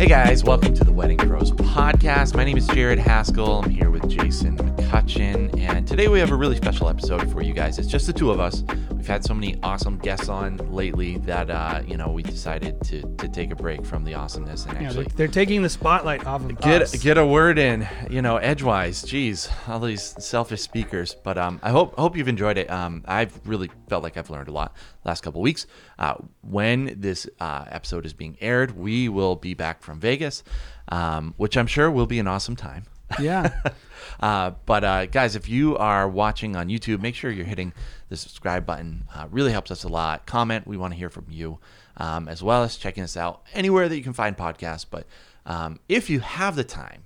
Hey guys, welcome to the Wedding Pros podcast. My name is Jared Haskell. I'm here with Jason McCutcheon, and today we have a really special episode for you guys. It's just the two of us. We've had so many awesome guests on lately that uh, you know we decided to to take a break from the awesomeness and Yeah, actually they're, they're taking the spotlight off of get us. get a word in, you know, edgewise. Geez, all these selfish speakers. But um, I hope hope you've enjoyed it. Um, I've really felt like I've learned a lot last couple weeks. Uh, when this uh, episode is being aired, we will be back from Vegas, um, which I'm sure will be an awesome time. yeah, Uh, but uh, guys, if you are watching on YouTube, make sure you're hitting the subscribe button. Uh, really helps us a lot. Comment. We want to hear from you, um, as well as checking us out anywhere that you can find podcasts. But um, if you have the time,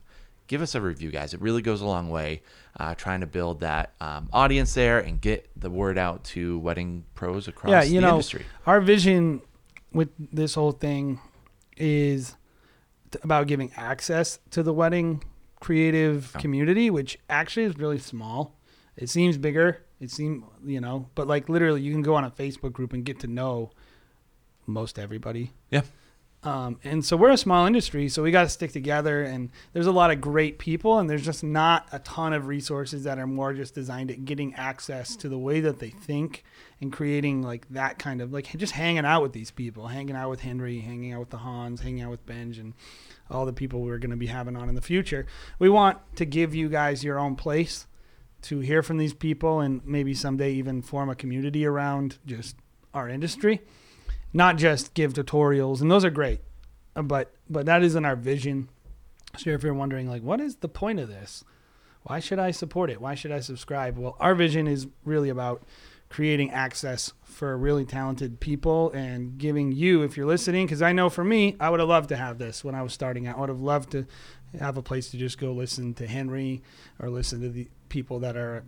give us a review, guys. It really goes a long way. Uh, trying to build that um, audience there and get the word out to wedding pros across yeah. You the know, industry. our vision with this whole thing is about giving access to the wedding creative community, which actually is really small. It seems bigger. It seems you know, but like literally, you can go on a Facebook group and get to know most everybody. Yeah. Um, and so we're a small industry, so we got to stick together. And there's a lot of great people, and there's just not a ton of resources that are more just designed at getting access to the way that they think and creating like that kind of like just hanging out with these people, hanging out with Henry, hanging out with the Hans, hanging out with Benj, and all the people we're going to be having on in the future. We want to give you guys your own place to hear from these people, and maybe someday even form a community around just our industry not just give tutorials and those are great uh, but but that isn't our vision. So if you're wondering like what is the point of this? Why should i support it? Why should i subscribe? Well our vision is really about creating access for really talented people and giving you if you're listening because i know for me i would have loved to have this when i was starting out. I would have loved to have a place to just go listen to henry or listen to the people that are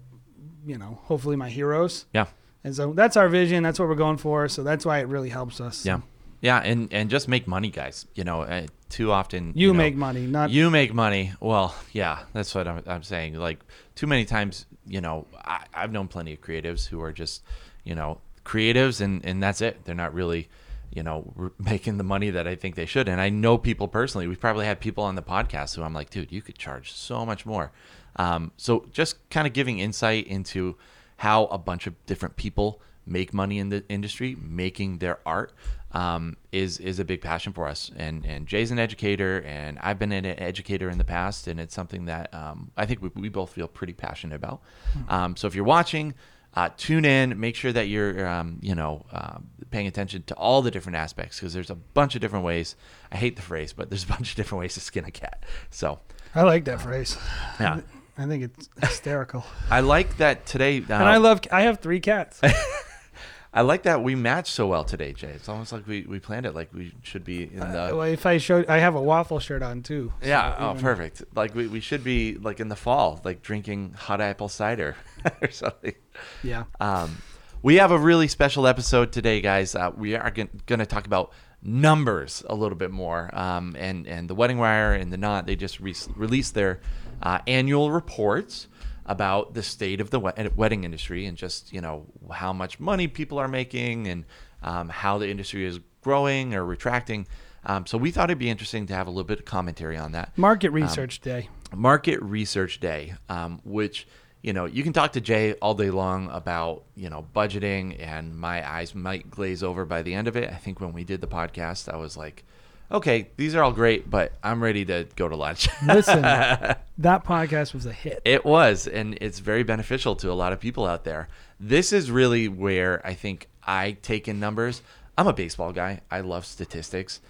you know hopefully my heroes. Yeah. And so that's our vision. That's what we're going for. So that's why it really helps us. Yeah. Yeah, and, and just make money, guys. You know, uh, too often You, know, make money, not you make money. Well, yeah, that's what I'm, I'm saying. Like too many times, you know, I, I've known plenty of creatives who are just, you know, creatives and, and that's it. They're not really, you know, making the money that I think they should. And I know people personally. We've probably had people on the podcast who I'm like, dude, you could charge so much more. Um, so just kind of giving insight into how a bunch of different people make money in the industry, making their art, um, is is a big passion for us. And and Jay's an educator, and I've been an educator in the past, and it's something that um, I think we, we both feel pretty passionate about. Um, so if you're watching. Uh, tune in. Make sure that you're, um, you know, uh, paying attention to all the different aspects because there's a bunch of different ways. I hate the phrase, but there's a bunch of different ways to skin a cat. So, I like that phrase. yeah, I think it's hysterical. I like that today. Uh, and I love. I have three cats. I like that we matched so well today, Jay. It's almost like we, we planned it like we should be in the. Uh, well, if I showed, I have a waffle shirt on too. so yeah, oh, even- perfect. Like we, we should be like in the fall, like drinking hot apple cider or something. Yeah. Um, we have a really special episode today, guys. Uh, we are going to talk about numbers a little bit more. Um, and, and the Wedding Wire and the Knot, they just re- released their uh, annual reports about the state of the wed- wedding industry and just, you know, how much money people are making and um, how the industry is growing or retracting. Um, so we thought it'd be interesting to have a little bit of commentary on that Market research day. market research day, um, which you know you can talk to Jay all day long about you know budgeting, and my eyes might glaze over by the end of it. I think when we did the podcast, I was like, okay, these are all great, but I'm ready to go to lunch. Listen, that podcast was a hit. It was, and it's very beneficial to a lot of people out there. This is really where I think I take in numbers. I'm a baseball guy. I love statistics,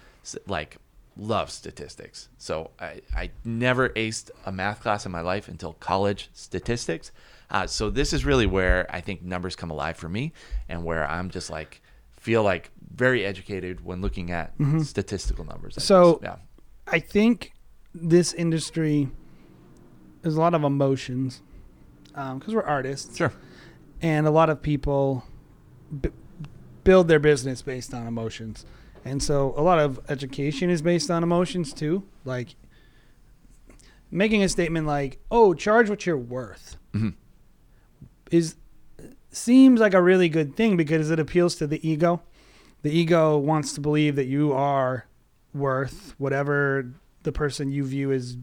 like love statistics. So I, I never aced a math class in my life until college statistics. Uh, so this is really where I think numbers come alive for me, and where I'm just like feel like very educated when looking at statistical numbers. I So- yeah, I think this industry there's a lot of emotions because we're artists. sure. and a lot of people b- build their business based on emotions and so a lot of education is based on emotions too like making a statement like oh charge what you're worth Mhm. is seems like a really good thing because it appeals to the ego the ego wants to believe that you are worth whatever the person you view as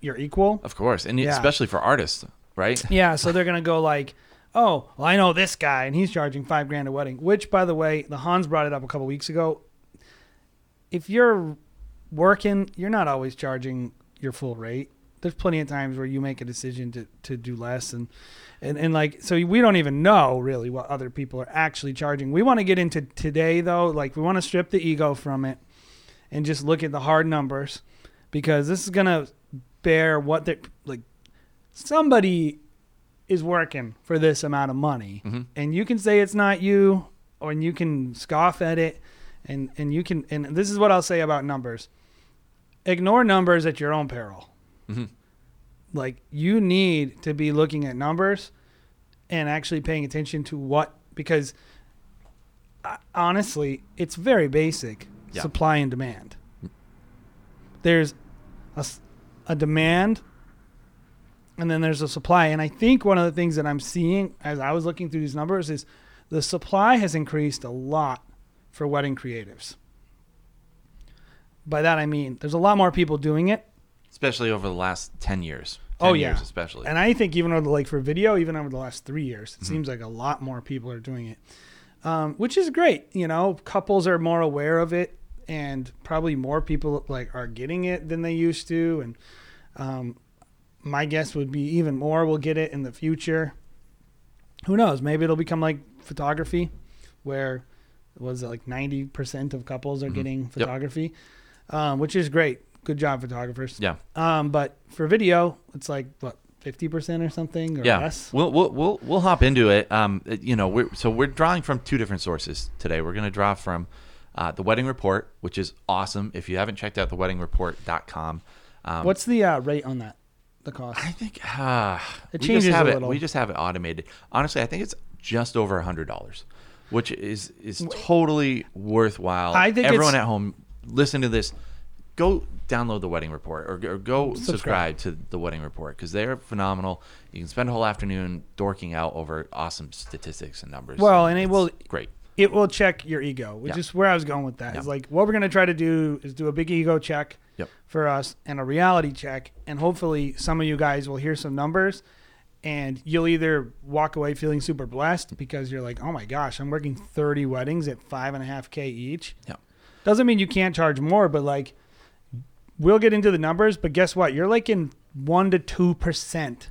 your equal. Of course, and Yeah. especially for artists, right? Yeah, so they're gonna go like, oh, well, I know this guy, and he's charging five grand a wedding. Which, by the way, the Hans brought it up a couple weeks ago. If you're working, you're not always charging your full rate. There's plenty of times where you make a decision to, to do less, and, and and like so we don't even know really what other people are actually charging. We want to get into today though, like we want to strip the ego from it, and just look at the hard numbers, because this is gonna bear what they like. Somebody is working for this amount of money Mhm. and you can say it's not you or you can scoff at it and and you can and this is what I'll say about numbers ignore numbers at your own peril Mhm. like you need to be looking at numbers and actually paying attention to what because uh, honestly it's very basic Yeah. supply and demand. There's a demand and then there's a supply. And i think one of the things that i'm seeing as i was looking through these numbers is the supply has increased a lot for wedding creatives. By that i mean there's a lot more people doing it Especially over the last ten years. Oh, yeah. years especially. and i think even over the, like for video even over the last three years Mm-hmm. it seems like a lot more people are doing it um, which is great you know couples are more aware of it and probably more people like are getting it than they used to and um, my guess would be even more will get it in the future who knows maybe it'll become like photography where was it like 90% of couples are Mhm. getting Yep. photography um, which is great good job photographers yeah. um, but for video, it's like what fifty percent or something or yeah. less. We'll, we'll we'll we'll hop into it. Um, you know, we're so we're drawing from two different sources today. We're going to draw from uh, the Wedding Report, which is awesome. If you haven't checked out the weddingreport.com, um, What's the uh, rate on that? The cost? I think uh, It changes just have a it. little. We just have it automated. Honestly, I think it's just over a hundred dollars, which is is totally worthwhile. I think everyone at home listen to this. Go download the Wedding Report or, or go Subscribe. subscribe. to the Wedding Report because they're phenomenal. You can spend a whole afternoon dorking out over awesome statistics and numbers. Well, and it will- great. It will check your ego, which Yeah. is where I was going with that. Is Yeah. like what we're gonna try to do is do a big ego check Yep. for us and a reality check, and hopefully some of you guys will hear some numbers. And you'll either walk away feeling super blessed because you're like, oh my gosh, I'm working 30 weddings at five and a half K each. Yeah. Doesn't mean you can't charge more, but like, we'll get into the numbers. But guess what? You're like in one to two percent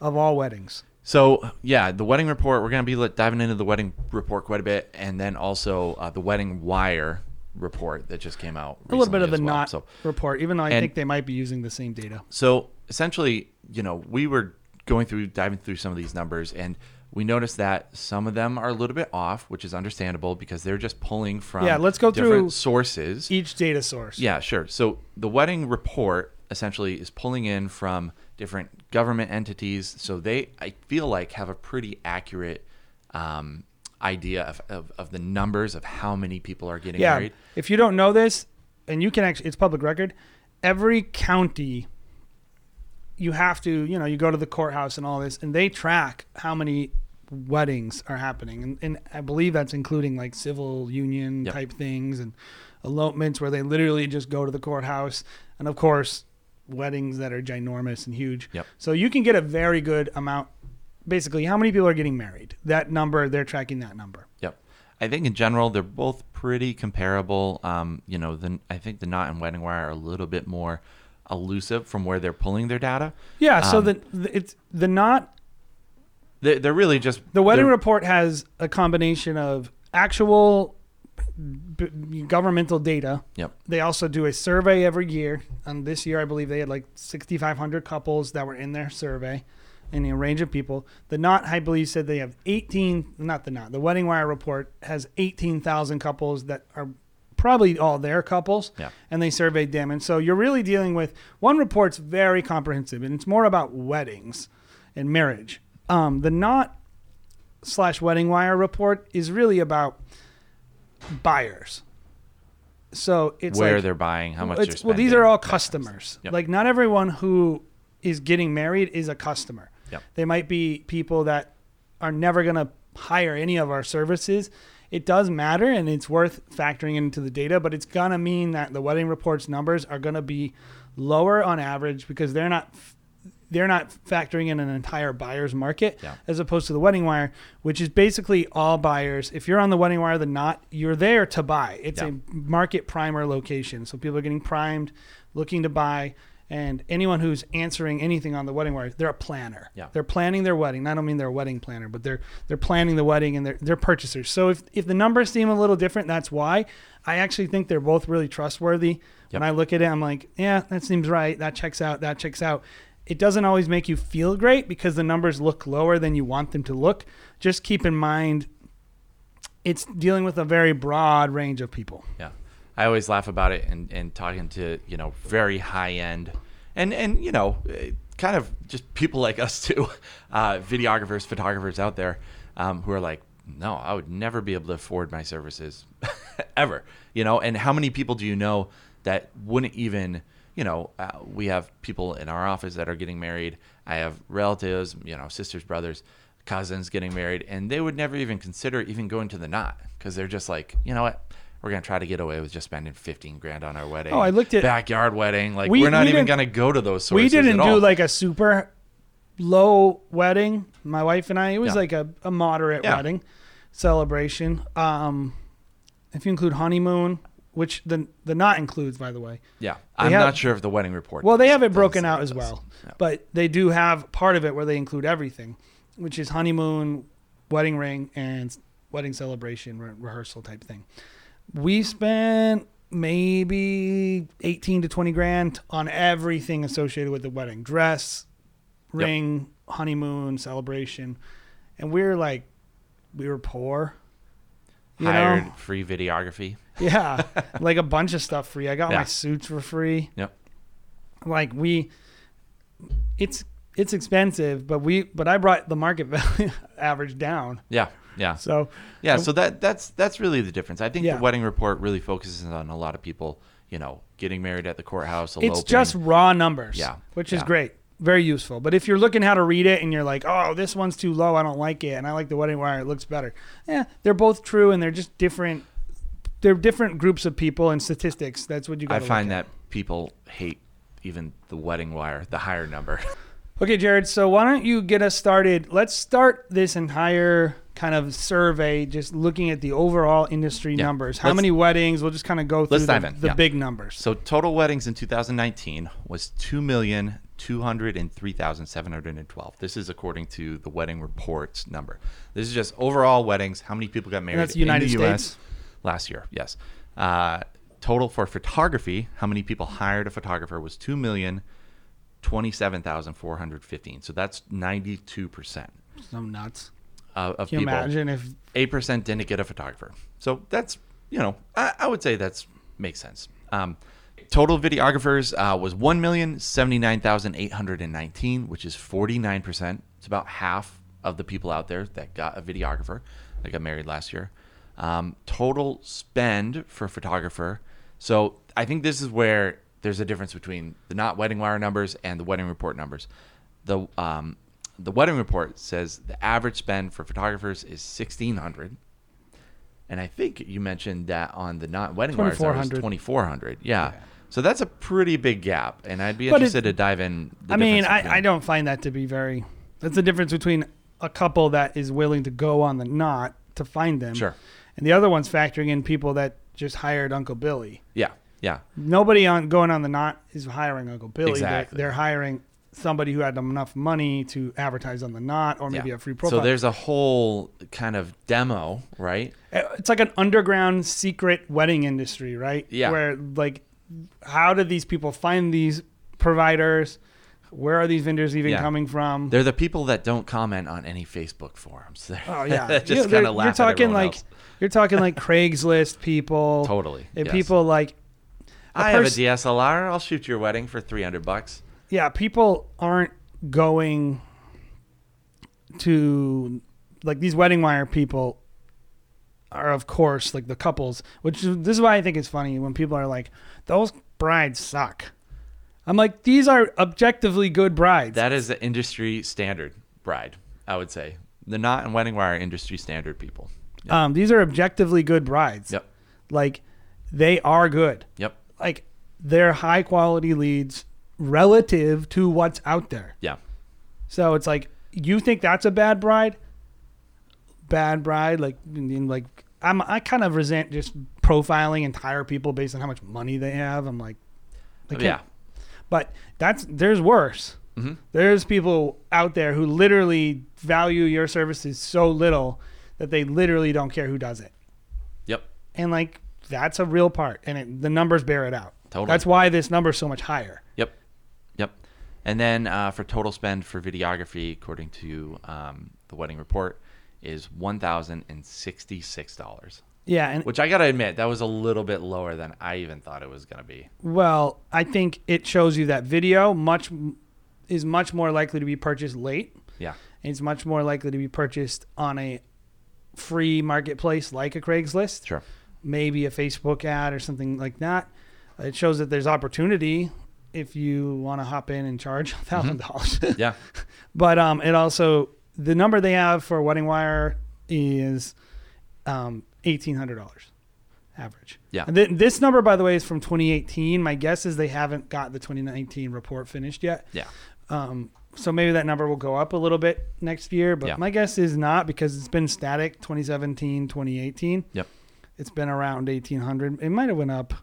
of all weddings. So yeah, the wedding report. We're gonna be diving into the wedding report quite a bit, and then also uh, the wedding wire report that just came out. A little bit of the well. not So report, even though I and- think they might be using the same data. So essentially, you know, we were going through, diving through some of these numbers, and we noticed that some of them are a little bit off, which is understandable because they're just pulling from Yeah, let's go different through sources. Each data source. Yeah, sure. So the wedding report essentially is pulling in from different government entities. So they, I feel like, have a pretty accurate um, idea of, of, of the numbers of how many people are getting Yeah. married. If you don't know this, and you can actually, it's public record. Every county, you have to, you know, you go to the courthouse and all this, and they track how many weddings are happening, and, and I believe that's including like civil union Yep. type things and elopements where they literally just go to the courthouse, and of course, weddings that are ginormous and huge. Yep. So you can get a very good amount. Basically, how many people are getting married? That number, they're tracking that number. Yep. I think in general they're both pretty comparable. Um, you know, the, I think the knot and wedding wire are a little bit more elusive from where they're pulling their data. Yeah. So Um, the, the it's the Knot They're, they're really just The wedding report has a combination of actual b- governmental data. Yep. They also do a survey every year. And this year, I believe they had like 6,500 couples that were in their survey and a range of people. The Knot, I believe, said they have 18, not the Knot, the Wedding Wire report has 18,000 couples that are probably all their couples. Yeah. And they surveyed them. And so you're really dealing with one report's very comprehensive and it's more about weddings and marriage. Um, the Knot slash Wedding Wire report is really about buyers. So it's where like, they're buying, how much they're spending. well, these are all that kind of stuff. customers. Yep. Like not everyone who is getting married is a customer. Yep. They might be people that are never going to hire any of our services it does matter and it's worth factoring into the data, but it's gonna mean that the wedding reports numbers are gonna be lower on average because they're not they're not factoring in an entire buyer's market Yeah. as opposed to the wedding wire, which is basically all buyers. If you're on the wedding wire, the Knot you're there to buy. It's Yeah. a market primer location, so people are getting primed, looking to buy. And anyone who's answering anything on the wedding wire, they're a planner. Yeah. They're planning their wedding. I don't mean they're a wedding planner, but they're they're planning the wedding and they're they're purchasers. So if if the numbers seem a little different, that's why. I actually think they're both really trustworthy. When I look at it, I'm like, yeah, that seems right. That checks out. That checks out. It doesn't always make you feel great because the numbers look lower than you want them to look. Just keep in mind, it's dealing with a very broad range of people. Yeah. I always laugh about it and, and talking to, you know, very high end and, and, you know, kind of just people like us too, uh, videographers, photographers out there um, who are like, no, I would never be able to afford my services ever, you know, and how many people do you know that wouldn't even, you know, uh, we have people in our office that are getting married. I have relatives, you know, sisters, brothers, cousins getting married, and they would never even consider even going to the knot because they're just like, you know what, we're gonna try to get away with just spending fifteen grand on our wedding. Oh, I looked at- backyard wedding. Like We- are not we even gonna go to those we didn't do all. like a super low wedding. My wife and I, it was Yeah. like a, a moderate Yeah. wedding celebration. Um, if you include honeymoon, which the the knot includes, by the way. yeah. they I'm have- not sure if the wedding report. Well, they have it broken out as well, Yeah. but they do have part of it where they include everything, which is honeymoon, wedding ring, and wedding celebration re- rehearsal type thing. We spent maybe 18 to 20 grand on everything associated with the wedding dress, Yep. ring, honeymoon, celebration. And we are like, we were poor. You Hired know? free videography. Yeah. like a bunch of stuff free. I got Yeah. my suits for free. Yep. Like we it's it's expensive, but we but I brought the market value average down. Yeah. Yeah. So Yeah, so that that's that's really the difference. I think Yeah. the wedding report really focuses on a lot of people, you know, getting married at the courthouse. it's just raw numbers. Yeah, Which is great. Very useful. But if you're looking how to read it and you're like, oh, this one's too low, I don't like it, and I like the wedding wire, it looks better. Yeah, they're both true and they're just different they're different groups of people and statistics. That's what you got I find that people hate even the wedding wire, the higher number. Okay, Jared. So why don't you get us started? Let's start this entire kind of survey just looking at the overall industry Yeah. numbers. How Let's- many weddings? We'll just kind of go through the, the yeah. big numbers. so total weddings in 2019 was 2,203,712. This is according to the wedding reports number. This is just overall weddings, how many people got married that's in United the US States? Last year. Yes. Uh, total for photography, how many people hired a photographer was 2,027,415. So that's 92% Some nuts. of, of Can you people. imagine if eight percent didn't get a photographer. So that's you know I, I would say that's makes sense. Um, total videographers uh, was one million seventy nine thousand eight hundred and nineteen, which is forty nine percent. It's about half of the people out there that got a videographer that got married last year. Um, total spend for photographer. So I think this is where there's a difference between the Knot wedding wire numbers and the wedding report numbers. The um, the wedding report says the average spend for photographers is sixteen hundred, and I think you mentioned that on the Knot wedding wire 2400. twenty four hundred. Yeah. so that's a pretty big gap, and I'd be But it- interested to dive in. The I mean, I, I don't find that to be very. That's the difference between a couple that is willing to go on the knot to find them, Sure. And the other one's factoring in people that just hired Uncle Billy. Yeah, yeah, Nobody on going on the knot is hiring Uncle Billy. They're- Exactly. They're, hiring somebody who had enough money to advertise on the knot, or maybe yeah. a free profile. So there's a whole kind of demo, right? Uh, it's like an underground secret wedding industry, right? Yeah. Where like, how did these people find these providers? Where are these vendors even Yeah. coming from? They're the people that don't comment on any Facebook forums. They're oh yeah, just You know, kind they're- of laugh You're talking like else. You're talking like Craigslist people, Totally. and yes. people like a I have a DSLR. I'll shoot your wedding for three hundred bucks. yeah, people aren't going to like these wedding wire people are of course like the couples, which is, this is why I think it's funny when people are like those brides suck. I'm like these are objectively good brides. That is the industry standard bride, I would say. The knot and wedding wire industry standard people. Um, these are objectively good brides. Yep. Like they are good. Yep. Like they're high quality leads relative to what's out there. Yeah. So it's like you think that's a bad bride? Bad bride, like like I'm I kind of resent just profiling entire people based on how much money they have. I'm like, they yeah. But that's there's worse. Mhm. There's people out there who literally value your services so little that they literally don't care who does it. Yep. And like that's a real part, and it, the numbers bear it out. Totally. That's why this number's so much higher. Yep. Yep. And then uh, for total spend for videography, according to um, the wedding report, is one thousand and sixty-six dollars. Yeah, and Which I gotta admit, that was a little bit lower than I even thought it was gonna be. Well, I think it shows you that video much is much more likely to be purchased late. Yeah. And it's much more likely to be purchased on a free marketplace like a Craigslist, Sure. maybe a Facebook ad or something like that. It shows that there's opportunity if you want to hop in and charge $1000. Yeah. But um, it also the number they have for Wedding Wire is um, eighteen hundred dollars average. Yeah. And th- this number, by the way, is from 2018. My guess is they haven't got the 2019 report finished yet. Yeah. Um, so maybe that number will go up a little bit next year, but Yeah. my guess is not because it's been static 2017, 2018. Yep. It's been around 1800. It might have went up.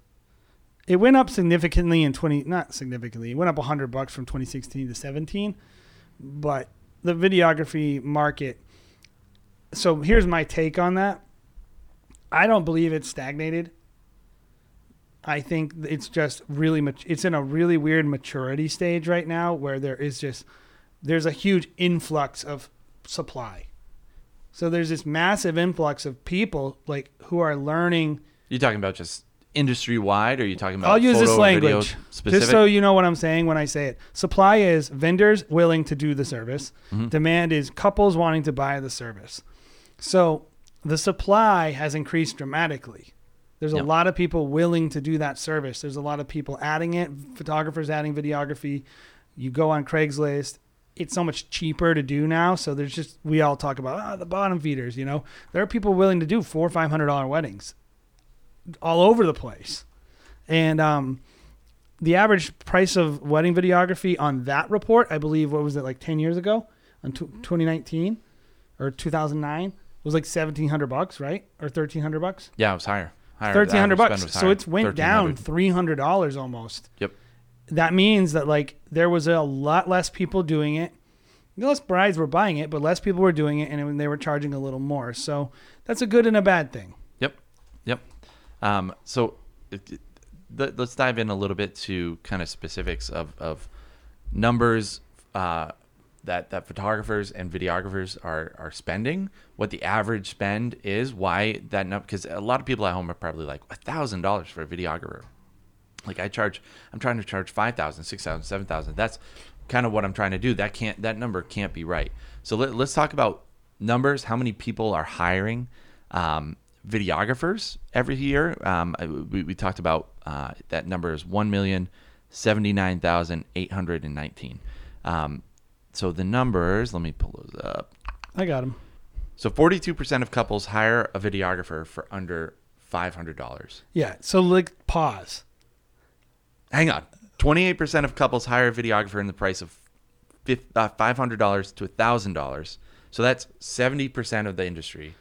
It went up significantly in 20 not significantly. It went up 100 bucks from 2016 to 17. But the videography market so here's my take on that. I don't believe it's stagnated. I think it's just really mat- it's in a really weird maturity stage right now where there is just there's a huge influx of supply. So there's this massive influx of people like who are learning. You're talking about just industry wide, or are you talking about? I'll use this language specific. just so you know what I'm saying when I say it. Supply is vendors willing to do the service. Mhm. Demand is couples wanting to buy the service. So the supply has increased dramatically. There's a Yep. lot of people willing to do that service. There's a lot of people adding it, photographers adding videography. You go on Craigslist, it's so much cheaper to do now. So there's just we all talk about ah, the bottom feeders. You know, there are people willing to do four or five hundred dollar weddings all over the place, and um, the average price of wedding videography on that report, I believe, what was it like ten years ago, on tw 2019 or 2009, was like 1700 bucks, right, or 1300 bucks. yeah, it was higher. Thirteen hundred bucks. So it's went down three hundred dollars almost. Yep. That means that like there was a lot less people doing it. Less brides were buying it, but less people were doing it, and they were charging a little more. So that's a good and a bad thing. Yep. Yep. Um, so it, let- let's dive in a little bit to kind of specifics of, of numbers uh, that, that photographers and videographers are, are spending, what the average spend is, why that number, because a lot of people at home are probably like a $1,000 for a videographer. Like I charge, I'm trying to charge 5,000, 6,000, 7,000. That's kind of what I'm trying to do. That can't, that number can't be right. So let, let's talk about numbers, how many people are hiring um, videographers every year. Um, we, we talked about uh, that number is 1,079,819. Um, so the numbers, let me pull those up. I got them. So 42% of couples hire a videographer for under $500. Yeah. So like pause. Hang on. 28% of couples hire a videographer in the price of uh, $500 to $1,000. So that's 70% of the industry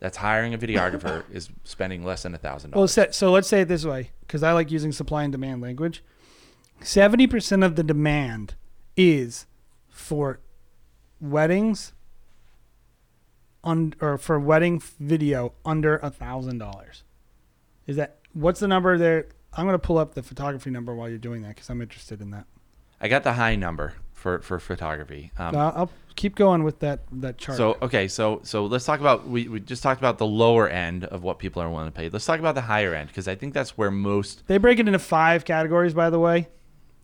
that's hiring a videographer is spending less than $1,000. Well, so, so let's say it this way, because I like using supply and demand language. Seventy percent of the demand is for weddings, un, or for wedding video under a thousand dollars. Is that what's the number there? I'm gonna pull up the photography number while you're doing that because I'm interested in that. I got the high number for, for photography. Um, Uh, I'll keep going with that that chart. So okay, so so let's talk about we, we just talked about the lower end of what people are willing to pay. Let's talk about the higher end because I think that's where most they break it into five categories, by the way.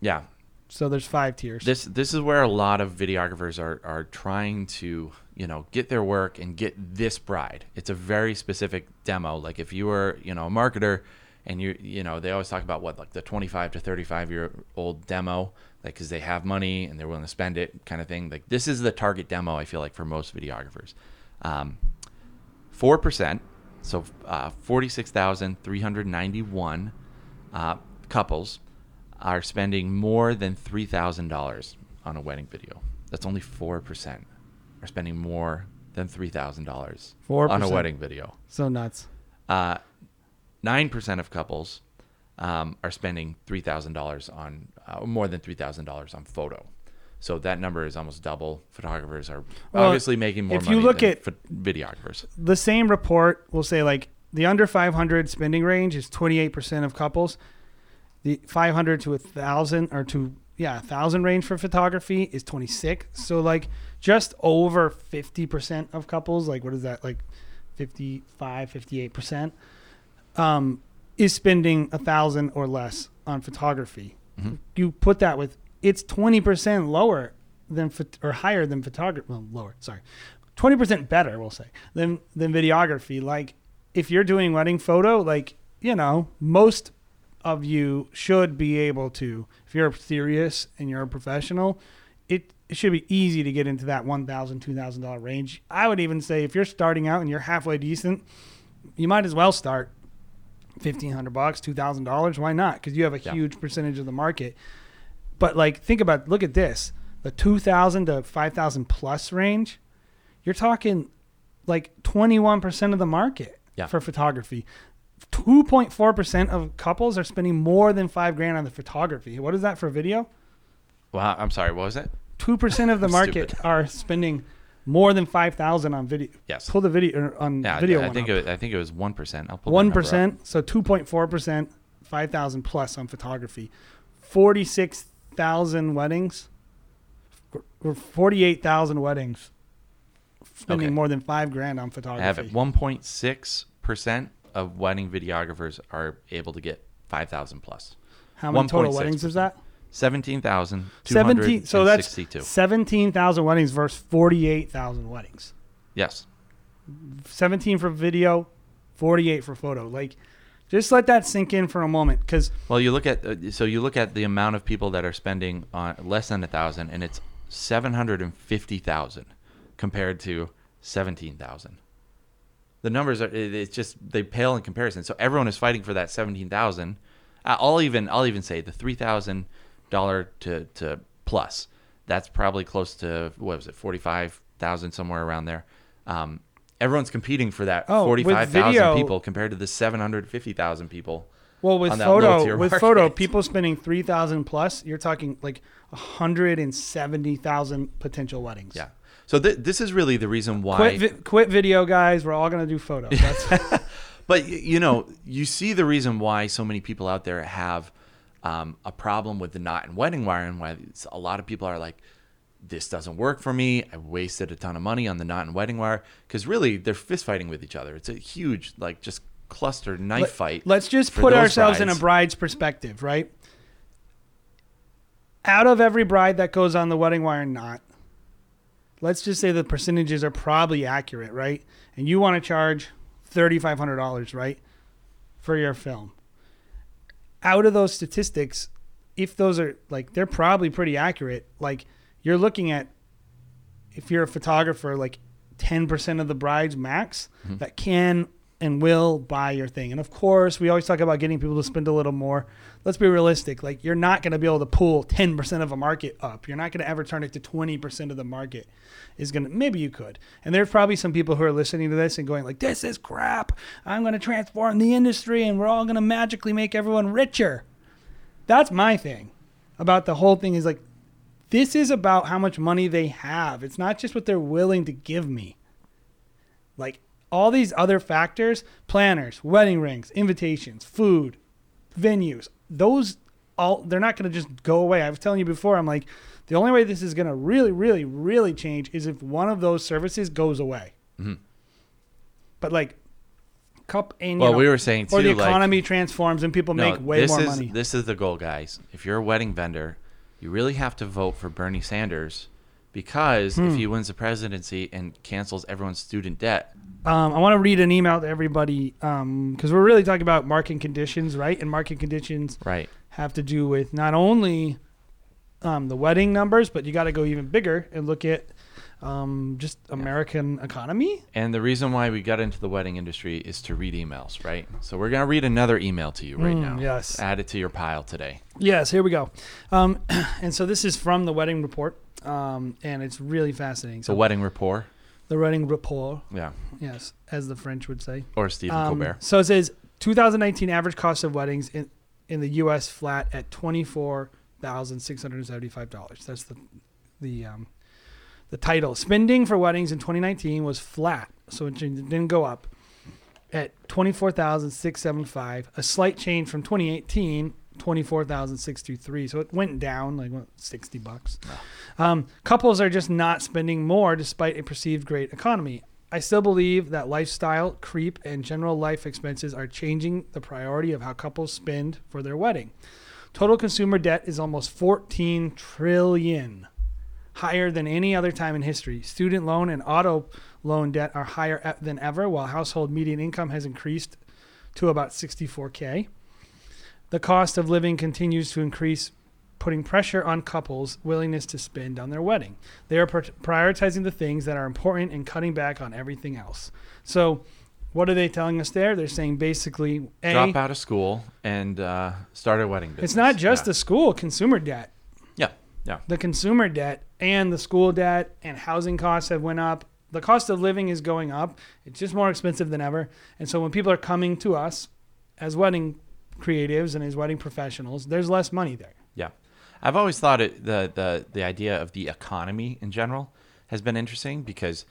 yeah So there's five tiers. this this is where a lot of videographers are are trying to you know get their work and get this bride. It's a very specific demo. Like if you were you know a marketer and you you know they always talk about what like the 25 to 35 year old demo like because they have money and they're willing to spend it kind of thing. Like this is the target demo I feel like for most videographers. Um, four percent, so uh, forty-six thousand three hundred ninety-one uh, couples are spending more than three thousand dollars on a wedding video. That's only four percent are spending more than three thousand dollars on a wedding video. So nuts. Uh, Nine percent of couples um, are spending three thousand dollars on uh, more than three thousand dollars on photo. So that number is almost double. Photographers are Well, obviously making more if money you look than at- pho- videographers. The same report will say like the under 500 spending range is 28% of couples. The 500 to a thousand or to yeah, a thousand range for photography is 26. So like just over 50% of couples, like what is that like 55, 58%, um, is spending a thousand or less on photography. Mhm. You put that with it's 20% lower than or higher than photography. Well, lower, sorry. 20% better, we'll say, than than videography. Like if you're doing wedding photo, like, you know, most of you should be able to if you're serious and you're a professional, it, it should be easy to get into that $1,000, $2,000 range. I would even say if you're starting out and you're halfway decent, you might as well start 1500 bucks, $2,000. Why not? Because you have a Yeah. huge percentage of the market. But like, think about, look at this the 2000 to 5000 plus range, you're talking like 21% of the market Yeah. for photography. 2.4% of couples are spending more than five grand on the photography. What is that for video? Well, I'm sorry. What was it? 2% of the market stupid. are spending more than 5000 on video. Yes. Pull the video er, on Yeah, video I, I think up. it was, I think it was one percent. I'll pull One up. so two point four percent, five thousand plus on photography, forty six thousand weddings, or forty eight thousand weddings, spending Okay. more than five grand on I photography. have it. One point six percent of wedding videographers are able to get five thousand plus. How many total 1.6. weddings is that? Seventeen thousand two hundred Seventeen. So that's seventeen thousand weddings versus forty eight thousand weddings. Yes. Seventeen for video, forty eight for photo. Like, just let that sink in for a moment, because Well, you look at uh, so you look at the amount of people that are spending on less than a thousand, and it's seven hundred and fifty thousand compared to seventeen thousand. The numbers are it- it's just they pale in comparison. So everyone is fighting for that seventeen thousand. I'll even I'll even say the three thousand dollar to to plus. That's probably close to what was it forty five thousand somewhere around there. Um, everyone's competing for that Oh, forty five thousand people compared to the seven hundred fifty thousand people. Well, with photo, with market. photo, people spending three thousand plus, you're talking like hundred and seventy thousand potential weddings. Yeah. So th- this is really the reason why. Quit, vi- quit video, guys. We're all gonna do photo. That's, but you know, you see the reason why so many people out there have um, a problem with the knot and wedding wire, and why a lot of people are like, "This doesn't work for me. I wasted a ton of money on the knot and wedding wire." Because really, they're fist fighting with each other. It's a huge, like, just cluster knife Let- fight. Let's just put ourselves in a brides. bride's perspective, right? Out of every bride that goes on the wedding wire knot, let's just say the percentages are probably accurate, right? And you want to charge $3,500, right, for your film. Out of those statistics, if those are like, they're probably pretty accurate. Like, you're looking at, if you're a photographer, like 10% of the brides max Mhm. that can and will buy your thing. And of course, we always talk about getting people to spend a little more. Let's be realistic. Like you're not going to be able to pull 10% of a market up. You're not going to ever turn it to 20% of the market is going to maybe you could. And there's probably some people who are listening to this and going like this is crap. I'm going to transform the industry and we're all going to magically make everyone richer. That's my thing about the whole thing is like this is about how much money they have. It's not just what they're willing to give me. Like all these other factors, planners, wedding rings, invitations, food, venues, those all they're not going to just go away. I was telling you before, I'm like the only way this is going to really really really change is if one of those services goes away. Mhm. But like cup and Well, know, we were saying too, or the like, economy transforms and people no, make way this more is, money. This is the goal, guys. If you're a wedding vendor, you really have to vote for Bernie Sanders because Hmm. if he wins the presidency and cancels everyone's student debt, Um, I want to read an email to everybody because we're really talking about market conditions, right? And market conditions right? have to do with not only um, the wedding numbers, but you got to go even bigger and look at um, just American economy. And the reason why we got into the wedding industry is to read emails, right? So we're gonna read another email to you right Mm, now. yes. Add it to your pile today. Yes, here we go. Um, and so this is from the wedding report, um, and it's really fascinating. The So wedding rapport. The running rapport. Yeah. yes, as the French would say. Or Stephen Um, Colbert. So it says 2019 average cost of weddings in, in the U.S. flat at twenty four thousand six hundred seventy five dollars. That's the the um, the title. Spending for weddings in 2019 was flat, so it didn't go up at twenty four thousand six seventy five. A slight change from 2018. 24,623. So it went down like what, 60 bucks. Um, couples are just not spending more despite a perceived great economy. I still believe that lifestyle creep and general life expenses are changing the priority of how couples spend for their wedding. Total consumer debt is almost 14 trillion, higher than any other time in history. Student loan and auto loan debt are higher than ever, while household median income has increased to about 64k. The cost of living continues to increase, putting pressure on couples' willingness to spend on their wedding. They are pr- prioritizing the things that are important and cutting back on everything else. So, what are they telling us there? They're saying basically, a, Drop out of school and uh, start a wedding business. it's not just yeah. the school consumer debt. Yeah. Yeah. The consumer debt and the school debt and housing costs have went up. The cost of living is going up. It's just more expensive than ever. And so when people are coming to us as wedding creatives and as wedding professionals, there's less money there. Yeah, I've always thought it, the the the idea of the economy in general has been interesting because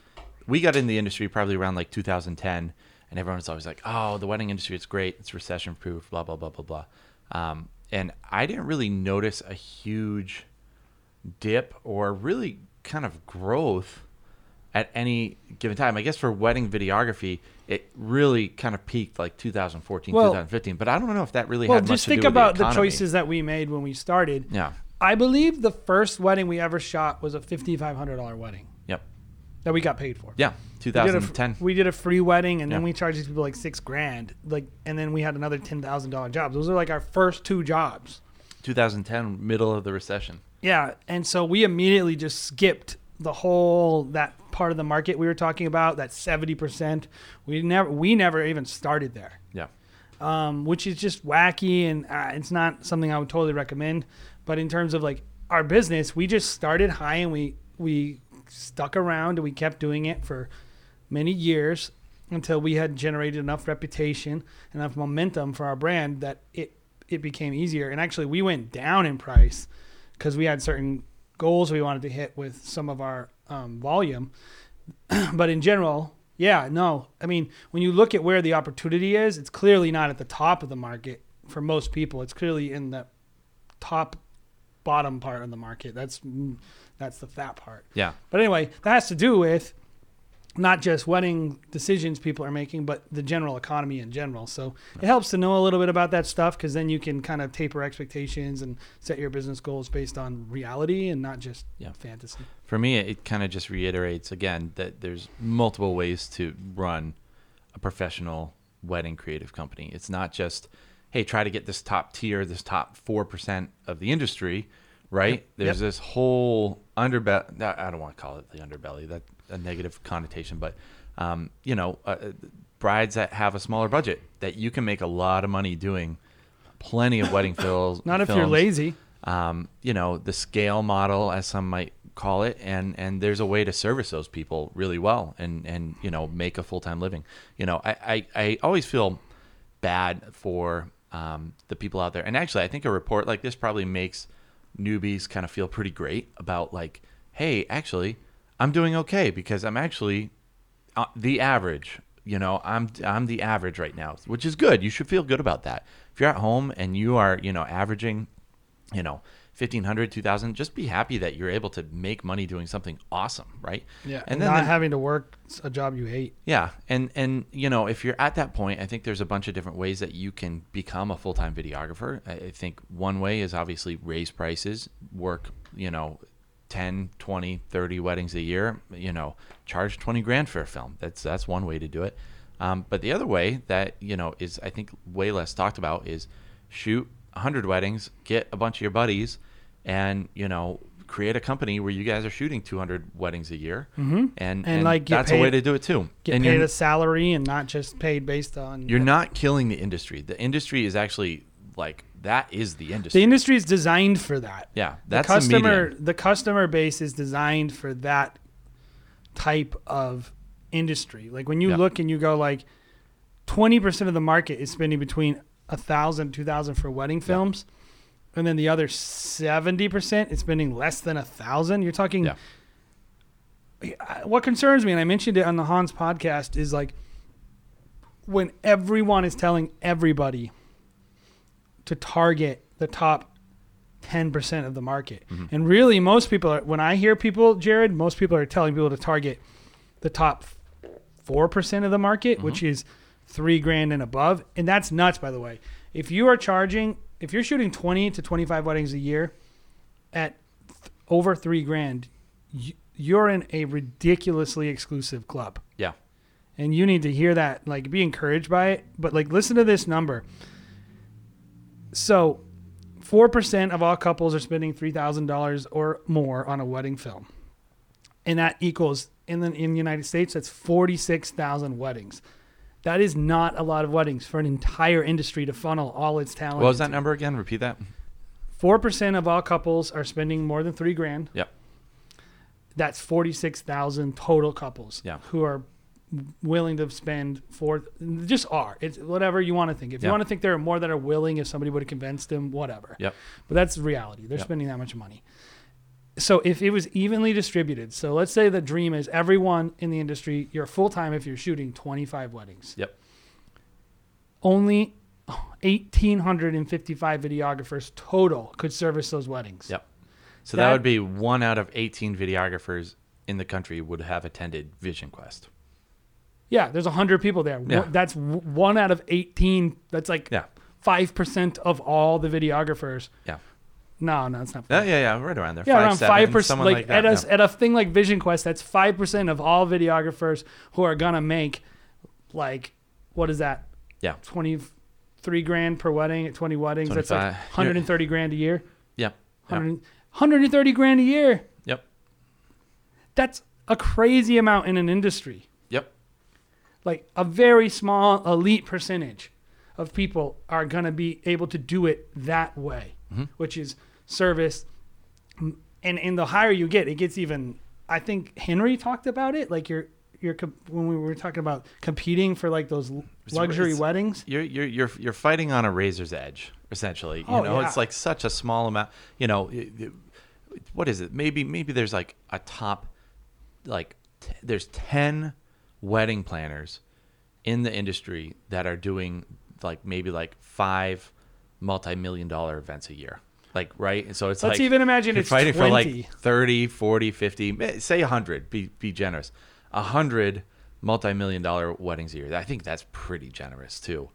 we got in the industry probably around like 2010, and everyone's always like, "Oh, the wedding industry, it's great, it's recession proof, blah blah blah blah blah," um, and I didn't really notice a huge dip or really kind of growth at any given time. I guess for wedding videography, it really kind of peaked like 2014, Well- 2015. But I don't know if that really Well, had much just to think do with about the, the, choices that we made when we started. Yeah. I believe the first wedding we ever shot was a $5,500 wedding Yep. that we got paid for. Yeah. We did, a, 2010. we did a free wedding and then we charged these people like six grand. Like, and then we had another ten thousand dollar jobs. Those are like our first two jobs. 2010, middle of the recession. Yeah, and so we immediately just skipped the whole that part of the market we were talking about. That seventy percent. We never we never even started there, Yeah. um, which is just wacky and uh, it's not something I would totally recommend. But in terms of like our business, we just started high and we we stuck around and we kept doing it for many years until we had generated enough reputation, enough momentum for our brand that it it became easier. And actually, we went down in price because we had certain goals we wanted to hit with some of our um, volume. but in general, yeah, no. I mean, when you look at where the opportunity is, it's clearly not at the top of the market for most people. It's clearly in the top bottom part of the market. That's mm, that's the fat part. Yeah. But anyway, that has to do with not just wedding decisions people are making, but the general economy in general. So it helps to know a little bit about that stuff because then you can kind of taper expectations and set your business goals based on reality and not just Yeah. fantasy. For me, it, kind of just reiterates again that there's multiple ways to run a professional wedding creative company. It's not just, hey, try to get this top tier, this top 4% of the industry, right? Yep. There's Yep. this whole underbelly. I don't want to call it the underbelly, that a negative connotation, but, um, you know, uh, brides that have a smaller budget that you can make a lot of money doing plenty of wedding films. Not if you're lazy. um, you know, the scale model, as some might call it, and and there's a way to service those people really well, and and you know, make a full time living. You know, I, I I always feel bad for um, the people out there, and actually, I think a report like this probably makes newbies kind of feel pretty great about like, hey, actually, I'm doing okay because I'm actually uh, the average. You know, I'm I'm the average right now, which is good. You should feel good about that. If you're at home and you are, you know, averaging, you know, 1500, 2000, just be happy that you're able to make money doing something awesome, right? Yeah. And then not the- having to work a job you hate. yeah, and and you know, if you're at that point, I think there's a bunch of different ways that you can become a full-time videographer. I think one way is obviously raise prices, work, you know, 10, 20, 30 weddings a year, you know, charge 20 grand for a film. That's that's one way to do it. Um, but the other way that, you know, is I think way less talked about is shoot 100 weddings, get a bunch of your buddies and, you know, create a company where you guys are shooting 200 weddings a year, mm-hmm. and, and like, get that's a way to do it too. Get and paid a salary and not just paid based on. you're not killing the industry. The industry is actually like that is the industry. the industry is designed for that. yeah, The that's customer, the the customer base is designed for that type of industry. Like when you Yeah. look and you go like, twenty percent of the market is spending between a thousand, two thousand for wedding films, and then the other seventy percent is spending less than a thousand. You're talking. Yeah. What concerns me, and I mentioned it on the Hans podcast, is like when everyone is telling everybody to target the top 10% of the market. Mm-hmm. And really, most people are, when I hear people, Jared, most people are telling people to target the top 4% of the market, mm-hmm. which is three grand and above. And that's nuts, by the way. If you are charging, if you're shooting 20 to 25 weddings a year at th- over three grand, you, you're in a ridiculously exclusive club Yeah, and you need to hear that like be encouraged by it but like listen to this number so 4% of all couples are spending $3000 or more on a wedding film and that equals in the in the united states that's 46000 weddings that is not a lot of weddings for an entire industry to funnel all its talent what was that number again? Repeat that. 4% of all couples are spending more than 3 grand Yep. that's 46,000 total couples Yeah. who are willing to spend for just are it's whatever you want to think if you Yeah. want to think there are more that are willing if somebody would have convinced them whatever Yep. but that's reality they're Yep. spending that much money so if it was evenly distributed so let's say the dream is everyone in the industry you're full-time if you're shooting 25 weddings Yep. only 1855 videographers total could service those weddings Yep. So that, That- would be one out of 18 videographers in the country would have attended Vision Quest. Yeah, there's 100 people there. Yeah. That's one out of 18. That's like Yeah. 5% of all the videographers. Yeah. No, no, it's not. Yeah, yeah, yeah, right around there. yeah, around 5%. Like, like, at, a, yeah. at a thing like Vision Quest, that's 5% of all videographers who are going to make, like, what is that? Yeah. 23 grand per wedding at 20 weddings. That's like 130 grand a year. Yep. Yeah. 100, 130 grand a year. Yep. That's a crazy amount in an industry. Like a very small elite percentage of people are going to be able to do it that way Mm-hmm. which is service and and the higher you get it gets even i think henry talked about it like you're you're when we were talking about competing for like those luxury it's- weddings You're you're you're you're fighting on a razor's edge, essentially. You Oh, know, yeah. it's like such a small amount. You know, it- it- what is it? Maybe maybe there's like a top, like t- there's ten wedding planners in the industry that are doing like maybe like five multi-million dollar events a year. Like right, and so it's Let's like even imagine you're it's fighting for like 30, 40, 50, eh, say 100, be be generous. 100 multi-million dollar weddings a year. I think that's pretty generous too.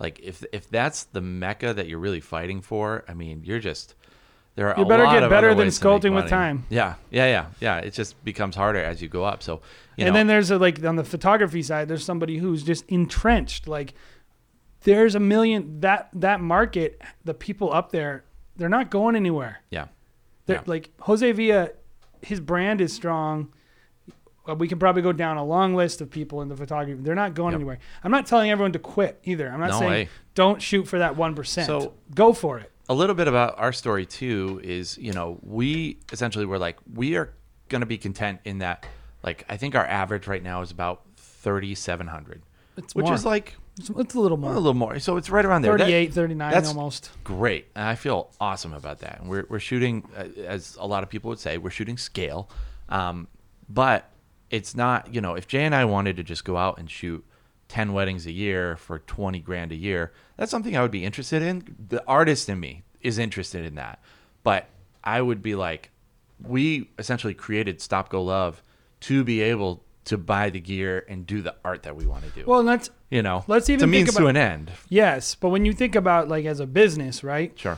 Like if if that's the mecca that you're really fighting for, I mean, you're just there are You better get better than sculpting with time. Yeah, yeah, yeah, yeah. It just becomes harder as you go up. So, you and know, then there's a, like on the photography side there's somebody who's just entrenched like there's a million that that market the people up there they're not going anywhere yeah, They're, Yeah. like jose villa his brand is strong Uh, we can probably go down a long list of people in the photography they're not going Yep. anywhere i'm not telling everyone to quit either i'm not No saying way. don't shoot for that 1% So- go for it a little bit about our story too is you know we essentially were like we are going to be content in that like i think our average right now is about 3700 it's which more. is like it's, it's a little more. A little more. So it's right around there. That- 38 39 that's- almost. great. And i feel awesome about that. And we're, we're shooting uh, as a lot of people would say we're shooting scale. Um, but it's not you know if jay and i wanted to just go out and shoot 10 weddings a year for 20 grand a year that's something i would be interested in. The artist in me is interested in that. But i would be like we essentially created stop go love to be able to buy the gear and do the art that we want to do. Well let's you know let's even it's a think means to an end. Yes but when you think about like as a business right? Sure.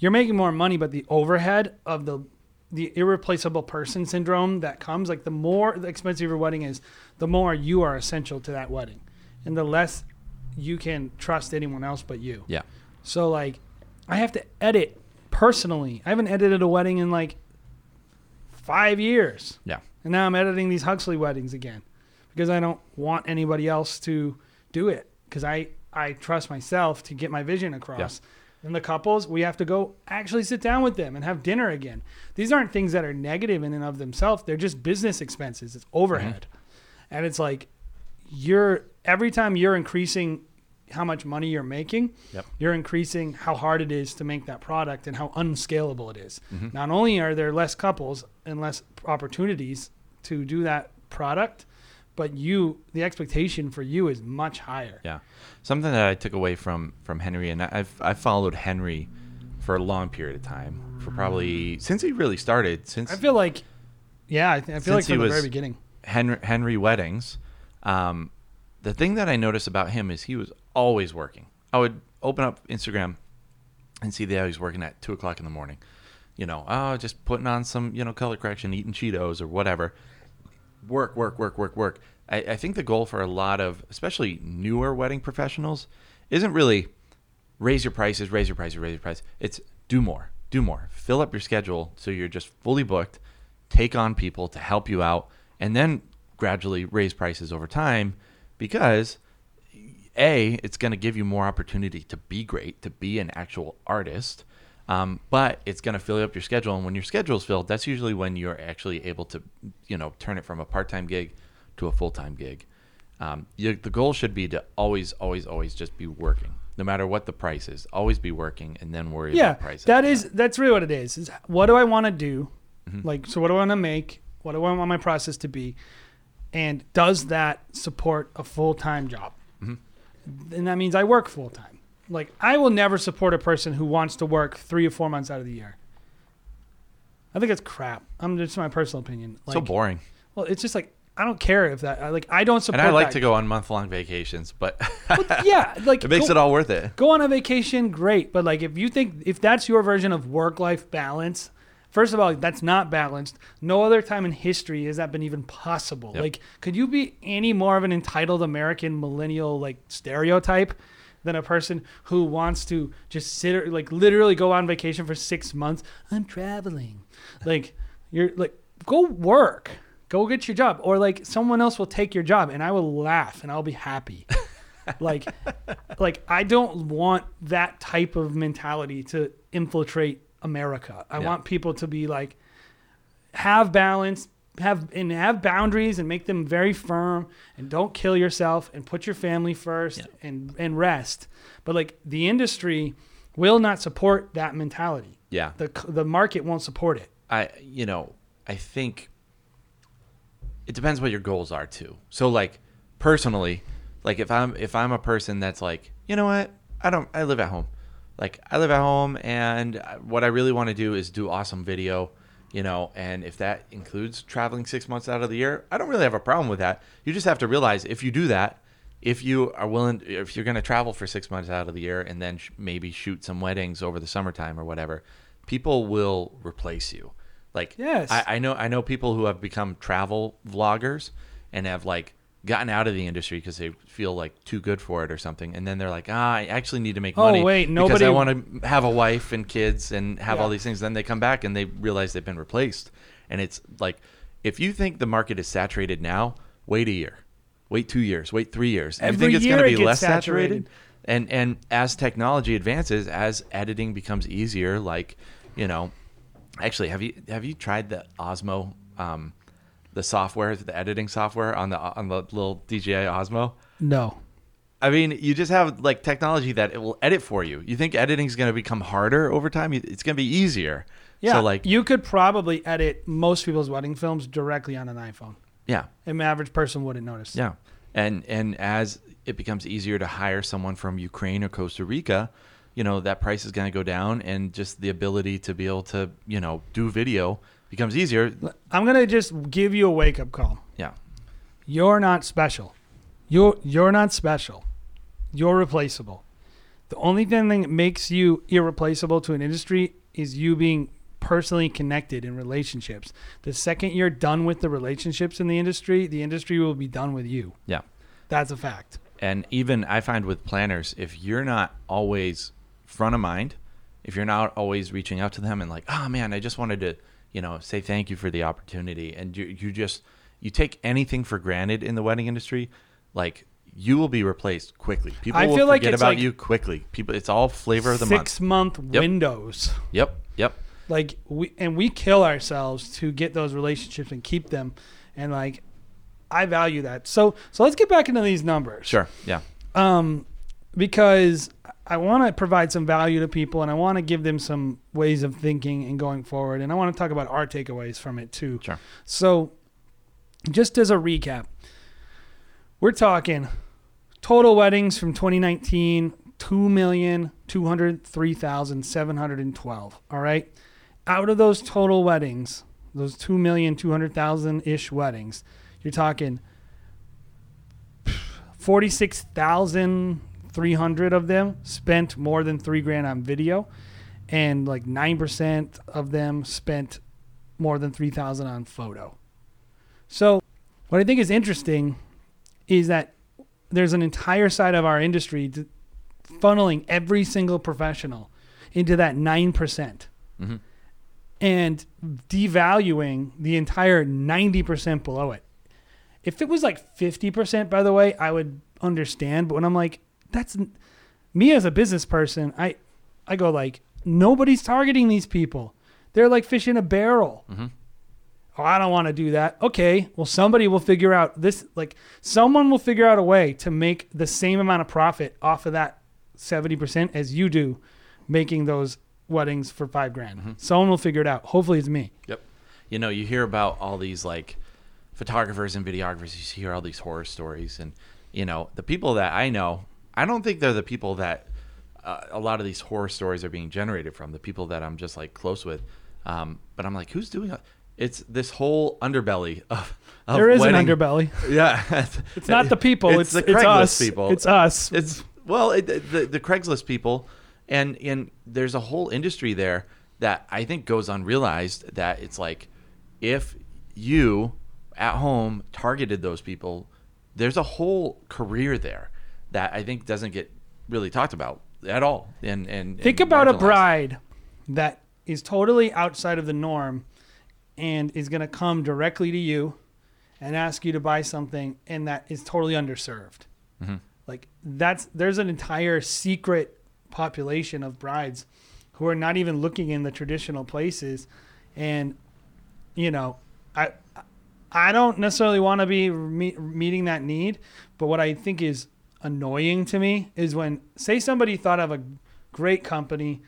You're making more money, but the overhead of the the irreplaceable person syndrome that comes, like the more expensive your wedding is, the more you are essential to that wedding, and the less you can trust anyone else but you. yeah So like, I have to edit personally. I haven't edited a wedding in like five years. Yeah. And now I'm editing these Huxley weddings again because I don't want anybody else to do it because I, I trust myself to get my vision across. And the couples, we have to go actually sit down with them and have dinner again. These aren't things that are negative in and of themselves. They're just business expenses. It's overhead. Mm-hmm. And it's like you're every time you're increasing how much money you're making, Yep. you're increasing how hard it is to make that product and how unscalable it is. Mhm. Not only are there less couples and less opportunities to do that product, but you the expectation for you is much higher. Yeah, something that I took away from from Henry, and I've I've followed Henry for a long period of time, for probably since he really started, since I feel like yeah, I, th- I feel like from the was- very beginning. Henry, Henry weddings. Um, the thing that I noticed about him is he was always working. I would open up Instagram and see that he was working at two o'clock in the morning. You know, oh, just putting on some you know color correction, eating Cheetos or whatever. Work, work, work, work, work. I, I think the goal for a lot of, especially newer wedding professionals, isn't really raise your prices, raise your prices, raise your price. It's do more, do more. Fill up your schedule so you're just fully booked. Take on people to help you out, and then gradually raise prices over time because a it's going to give you more opportunity to be great, to be an actual artist. Um, but it's going to fill up your schedule, and when your schedule's filled, that's usually when you're actually able to, you know, turn it from a part-time gig to a full-time gig. Um, you, the goal should be to always, always, always just be working, no matter what the price is. Always be working, and then worry Yeah, about price. that is that's really what it is. Is what do I want to do? Mm-hmm. Like, so what do I want to make? What do I want my process to be? And does that support a full time job? Mm-hmm. And that means I work full time. Like, I will never support a person who wants to work three or four months out of the year. I think it's crap. I'm just my personal opinion. Like, so boring. Well, it's just like I don't care if that. I- Like, I don't support. And I like that. to go on month-long vacations, but Yeah, like it makes go- it all worth it. go on a vacation great but like if you think if that's your version of work life balance first of all that's not balanced. No other time in history has that been even possible. Yep. like could you be any more of an entitled american millennial like stereotype than a person who wants to just sit or like literally go on vacation for six months? I'm traveling. Like you're like go work. Go get your job. Or like someone else will take your job and i will laugh and i'll be happy. Like like I don't want that type of mentality to infiltrate America. I Yeah. want people to be like have balance, have and have boundaries and make them very firm and don't kill yourself and put your family first Yeah. and and rest. But like the industry will not support that mentality. Yeah. The the market won't support it. I you know, I think it depends what your goals are too. So like personally, like if I'm if I'm a person that's like, you know what? I don't I live at home. Like I live at home and what I really want to do is do awesome video, you know, and if that includes traveling 6 months out of the year, I don't really have a problem with that. You just have to realize if you do that, if you are willing if you're going to travel for 6 months out of the year and then sh- maybe shoot some weddings over the summertime or whatever, people will replace you. Like Yes. I, I know I know people who have become travel vloggers and have like gotten out of the industry because they feel like too good for it or something, and then they're like, ah, I actually need to make Oh, money wait, because nobody- I want to have a wife and kids and have all these things. Then they come back and they realize they've been replaced, and it's like if you think the market is saturated now, wait a year, wait two years, wait three years. If you Every think it's year going to it be gets less saturated. saturated, and and as technology advances, as editing becomes easier, like you know, actually, have you have you tried the Osmo, um, the software, the editing software on the on the little DJI Osmo? No. I mean, you just have like technology that it will edit for you. You think editing is going to become harder over time? It's going to be easier. Yeah. So like, you could probably edit most people's wedding films directly on an iPhone. yeah, An average person wouldn't notice. yeah, and and as it becomes easier to hire someone from Ukraine or Costa Rica, you know that price is going to go down, and just the ability to be able to you know do video becomes easier. I'm gonna just give you a wake up call. Yeah, You're not special. You're you're not special. You're replaceable. The only thing that makes you irreplaceable to an industry is you being personally connected in relationships. The second you're done with the relationships in the industry, the industry will be done with you. yeah. That's a fact. And even I find with planners, if you're not always front of mind, if you're not always reaching out to them and like, oh man, I just wanted to you know, say thank you for the opportunity, and you you just you take anything for granted in the wedding industry, like you will be replaced quickly. People I will feel like forget it's about like you quickly. People, it's all flavor of the month. Six month Yep. windows. Yep, yep. Like we and we kill ourselves to get those relationships and keep them. And like I value that. So so let's get back into these numbers. Sure, yeah, um, because I want to provide some value to people and I want to give them some ways of thinking and going forward. And I want to talk about our takeaways from it too. sure. So, just as a recap, we're talking total weddings from 2019 2,203,712. All right. Out of those total weddings, those 2,200,000 ish weddings, you're talking 46,300 of them spent more than three grand on video, and like 9% of them spent more than 3,000 on photo. So, what I think is interesting is that there's an entire side of our industry funneling every single professional into that 9% hmm and devaluing the entire 90% below it. If it was like 50%, by the way, I would understand. But when I'm like, that's me as a business person, I, I go like, nobody's targeting these people. They're like fish in a barrel. hmm Oh, I don't want to do that. Okay, well, somebody will figure out this. Like, someone will figure out a way to make the same amount of profit off of that 70% as you do making those weddings for five grand. Someone will figure it out. Hopefully, it's me. Yep. You know, you hear about all these like photographers and videographers. You hear all these horror stories, and you know, the people that I know, I don't think they're the people that uh, a lot of these horror stories are being generated from. The people that I'm just like close with, um, but I'm like, who's doing it? It's this whole underbelly of. of there is wedding- an underbelly. Yeah, It's not the people. It's, the it's, Craigslist us. people. It's us. It's well, it, the the Craigslist people, and and there's a whole industry there that I think goes unrealized. That it's like, if you at home targeted those people, there's a whole career there that I think doesn't get really talked about at all. And and Think and about a bride that is totally outside of the norm and is going to come directly to you and ask you to buy something and that is totally underserved. Mhm. Like that's there's an entire secret population of brides who are not even looking in the traditional places and you know, I I don't necessarily want to be me- meeting that need, but what I think is annoying to me is when say somebody thought of a great company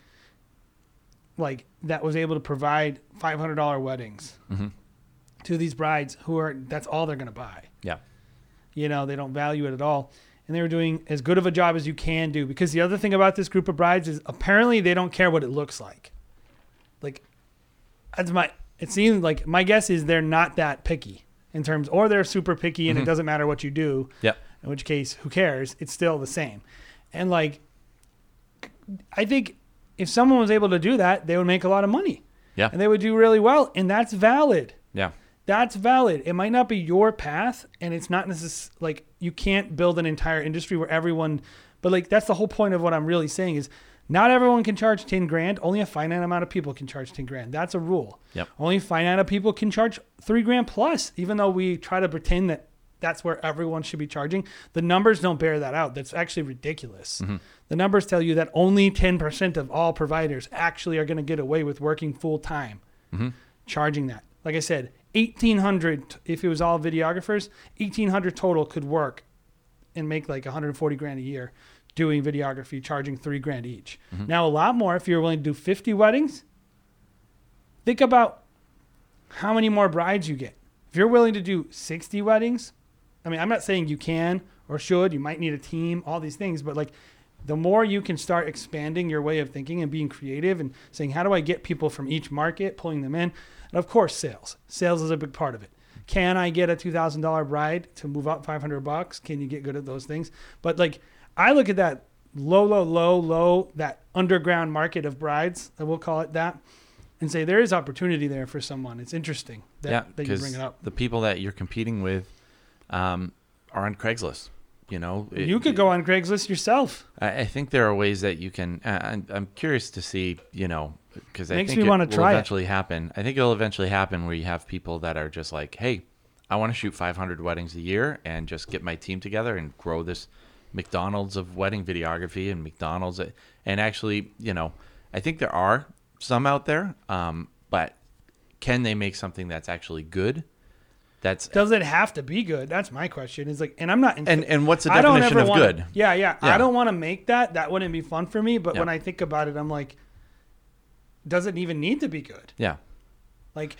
like that was able to provide $500 weddings Mhm. to these brides who are that's all they're going to buy. Yeah. You know, they don't value it at all. And they were doing as good of a job as you can do because the other thing about this group of brides is apparently they don't care what it looks like. Like that's my it seems like my guess is they're not that picky in terms or they're super picky and it Mhm. doesn't matter what you do. Yep. In which case, who cares? It's still the same. And like I think if someone was able to do that, they would make a lot of money. Yeah. And they would do really well. And that's valid. Yeah. That's valid. It might not be your path, and it's not necessarily like you can't build an entire industry where everyone, but like that's the whole point of what I'm really saying is not everyone can charge 10 grand. Only a finite amount of people can charge 10 grand. That's a rule. Yep. Only finite amount of people can charge three grand plus, even though we try to pretend that that's where everyone should be charging. The numbers don't bear that out. That's actually ridiculous. Mm-hmm. The numbers tell you that only 10% of all providers actually are going to get away with working full time mm-hmm. charging that. Like I said, 1800 if it was all videographers, 1800 total could work and make like 140 grand a year doing videography charging 3 grand each. Mm-hmm. Now a lot more if you're willing to do 50 weddings. Think about how many more brides you get. If you're willing to do 60 weddings, I mean, I'm not saying you can or should, you might need a team, all these things, but like the more you can start expanding your way of thinking and being creative and saying, how do I get people from each market, pulling them in? And of course, sales. Sales is a big part of it. Can I get a $2,000 bride to move up 500 bucks? Can you get good at those things? But like, I look at that low, low, low, low, that underground market of brides, I will call it that, and say there is opportunity there for someone. It's interesting that, yeah, that you bring it up. the people that you're competing with um, are on Craigslist. You know, It- you could go on Craigslist yourself. I, I think there are ways that you can. Uh, I'm, I'm curious to see, you know, because I Makes think me it will try it. eventually happen. I think it'll eventually happen where you have people that are just like, hey, I want to shoot 500 weddings a year and just get my team together and grow this McDonald's of wedding videography and McDonald's and actually, you know, I think there are some out there, um, but can they make something that's actually good? That's Does it have to be good? That's my question. Is like, and I'm not. and and what's the definition of wanna, good? Yeah, yeah, Yeah. I don't want to make that. That wouldn't be fun for me. But Yeah. when I think about it, I'm like, does it even need to be good? Yeah, Like,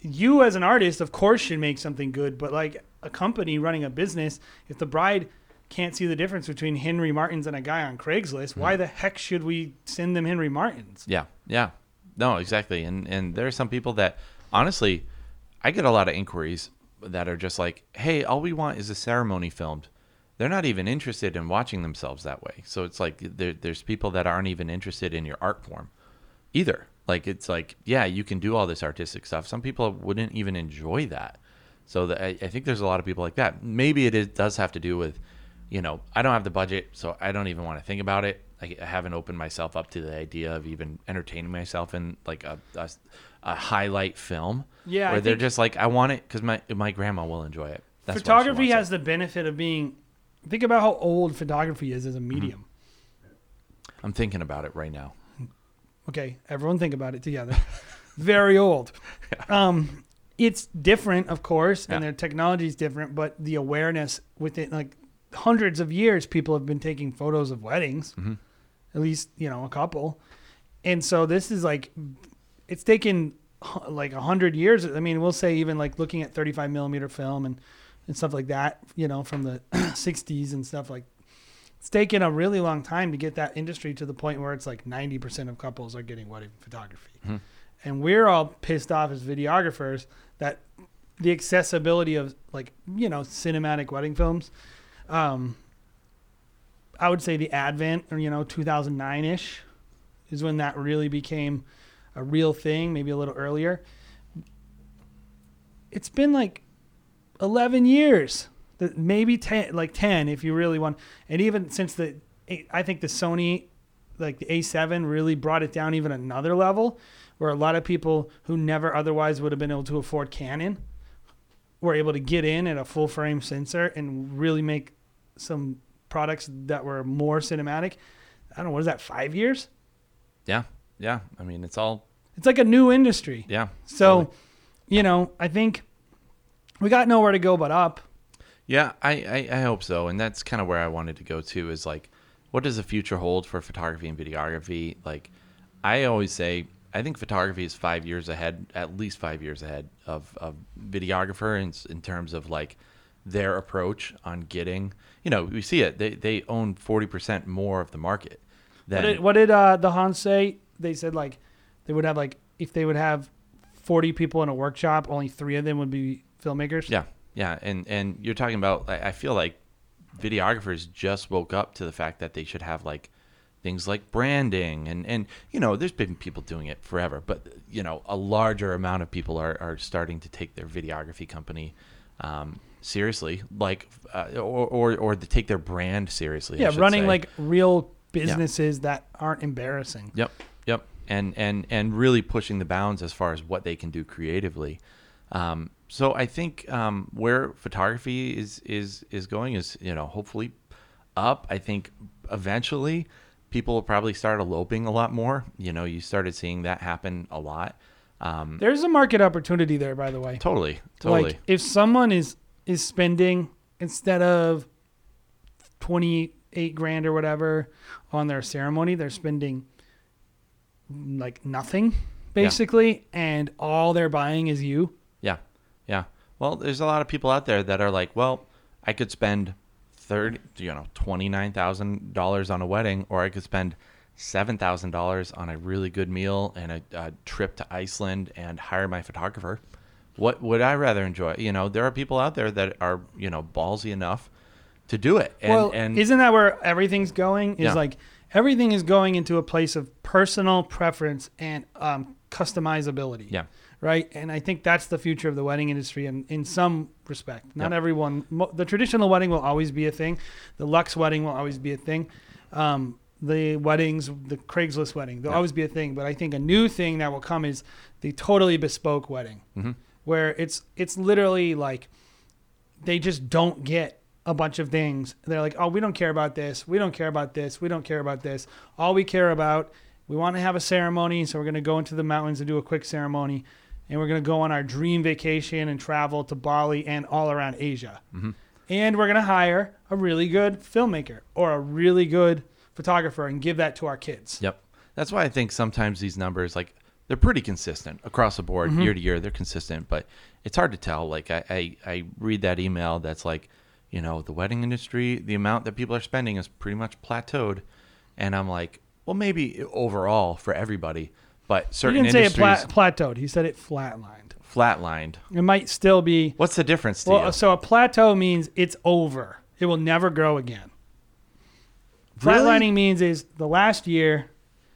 you as an artist, of course, should make something good. But like a company running a business, if the bride can't see the difference between Henry Martins and a guy on Craigslist, Hmm. why the heck should we send them Henry Martins? Yeah, yeah, no, exactly. And and there are some people that honestly, I get a lot of inquiries that are just like, "Hey, all we want is a ceremony filmed." They're not even interested in watching themselves that way. So it's like there, there's people that aren't even interested in your art form either. Like it's like, yeah, you can do all this artistic stuff. Some people wouldn't even enjoy that. So the, I, I think there's a lot of people like that. Maybe it is, does have to do with, you know, I don't have the budget, so I don't even want to think about it. I, haven't opened myself up to the idea of even entertaining myself in like a, a, a highlight film. Yeah, I where they're just like, I want it because my my grandma will enjoy it. That's photography wants it. has the benefit of being. Think about how old photography is as a medium. I'm thinking about it right now. Okay, everyone think about it together. Very old. Um, it's different, of course, Yeah. and their technology is different, but the awareness within like hundreds of years, people have been taking photos of weddings, Mhm. at least you know a couple, and so this is like, it's taken like a hundred years. I mean, we'll say even like looking at 35 millimeter film and and stuff like that, you know, from the 60s and stuff like it's taken a really long time to get that industry to the point where it's like 90% of couples are getting wedding photography. Mhm. And we're all pissed off as videographers that the accessibility of like, you know, cinematic wedding films, um, I would say the advent or, you know, 2009 ish is when that really became a real thing, maybe a little earlier. It's been like 11 years maybe 10 like 10 if you really want and even since the i think the sony like the a7 really brought it down even another level where a lot of people who never otherwise would have been able to afford canon were able to get in at a full frame sensor and really make some products that were more cinematic i don't know what is that five years Yeah, yeah. I mean, it's all it's like a new industry yeah. so totally. you know i think we got nowhere to go but up Yeah, I, I, I hope so. And that's kind of where I wanted to go to is like, what does the future hold for photography and videography? Like, I always say, I think photography is five years ahead, at least five years ahead of, of videographer in, in terms of like their approach on getting, you know, we see it. They, they own 40% more of the market. What did, what did uh, the Hans say? They said like they would have like if they would have forty people in a workshop, only three of them would be filmmakers. Yeah, yeah, and and you're talking about. I I feel like videographers just woke up to the fact that they should have like things like branding and and you know there's been people doing it forever but you know a larger amount of people are are starting to take their videography company um, seriously like uh, or, or or to take their brand seriously yeah, running say. like real businesses that aren't embarrassing. Yep, yep, and and and really pushing the bounds as far as what they can do creatively. Um, so I think um, where photography is is is going is you know hopefully up. I think eventually people will probably start eloping a lot more. You know, you started seeing that happen a lot. Um, There's a market opportunity there, by the way. totally, totally. Like if someone is is spending instead of twenty eight grand or whatever on their ceremony, they're spending like nothing basically, and all they're buying is you. Yeah, yeah. Well, there's a lot of people out there that are like, well, I could spend thirty, you know, twenty nine thousand dollars on a wedding, or I could spend seven thousand dollars on a really good meal and a, a trip to Iceland and hire my photographer. What would I rather enjoy? You know, there are people out there that are you know ballsy enough to do it, and well, and isn't that where everything's going? Is Yeah. like everything is going into a place of personal preference and um, customizability. yeah, Right. And I think that's the future of the wedding industry in, in some respect. Not everyone, mo- the traditional wedding will always be a thing. The Lux wedding will always be a thing. Um, the weddings, the Craigslist wedding. Yeah. always be a thing, but I think a new thing that will come is the totally bespoke wedding, Mhm. where it's it's literally like they just don't get a bunch of things. They're like, oh, we don't care about this. We don't care about this. We don't care about this. All we care about, we want to have a ceremony, so we're going to go into the mountains and do a quick ceremony, and we're going to go on our dream vacation and travel to Bali and all around Asia. Mhm. And we're going to hire a really good filmmaker or a really good photographer and give that to our kids. Yep. That's why I think sometimes these numbers, like, they're pretty consistent across the board, Mm-hmm. year to year. They're consistent, but it's hard to tell. Like, I, I, I read that email that's like, you know, the wedding industry, the amount that people are spending is pretty much plateaued. And I'm like, well, maybe overall for everybody, but He certain didn't say it plateaued. He said it flatlined. flatlined. It might still be. What's the difference to Well, you? so a plateau means it's over. It will never grow again. Really? Flatlining means is the last year,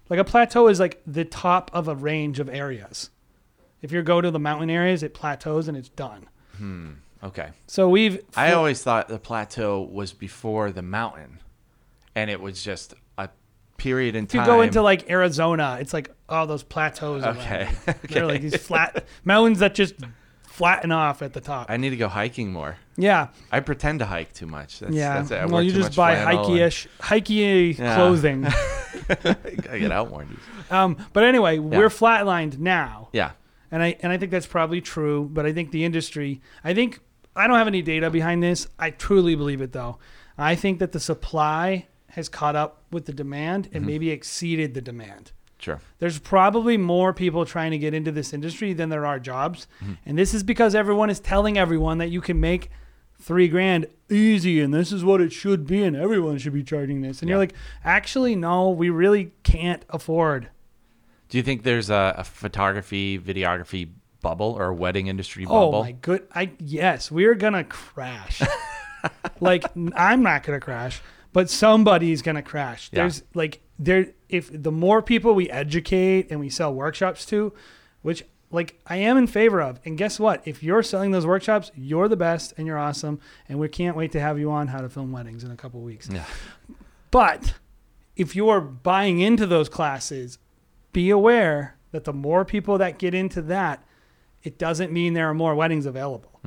like a plateau is like the top of a range of areas. If you go to the mountain areas, it plateaus and it's done. Hmm. Okay. So we've. I always thought the plateau was before the mountain, and it was just a period in if you go into like Arizona, it's like all those plateaus. around Okay. They're like these flat mountains that just flatten off at the top. I need to go hiking more. yeah, I pretend to hike too much. That's, yeah. That's it. Well, you just buy flannel and- hikey-ish, hikey Yeah. clothing. I get out more. dude. um, but anyway, we're flatlined now. Yeah. and I and I think that's probably true. But I think the industry, I think I don't have any data behind this. I truly believe it though. I think that the supply has caught up with the demand and mm-hmm. maybe exceeded the demand. Sure. There's probably more people trying to get into this industry than there are jobs, mm-hmm. and this is because everyone is telling everyone that you can make three grand easy, and this is what it should be, and everyone should be charging this. And you're like, actually, no, we really can't afford. Do you think there's a, a photography, videography bubble or a wedding industry oh, bubble? Oh my good! I yes, we're gonna crash. like I'm not gonna crash, but somebody's gonna crash. Yeah. There's like there if the more people we educate and we sell workshops to, which like I am in favor of. And guess what? If you're selling those workshops, you're the best and you're awesome, and we can't wait to have you on how to film weddings in a couple weeks. Yeah. But if you're buying into those classes, be aware that the more people that get into that, it doesn't mean there are more weddings available.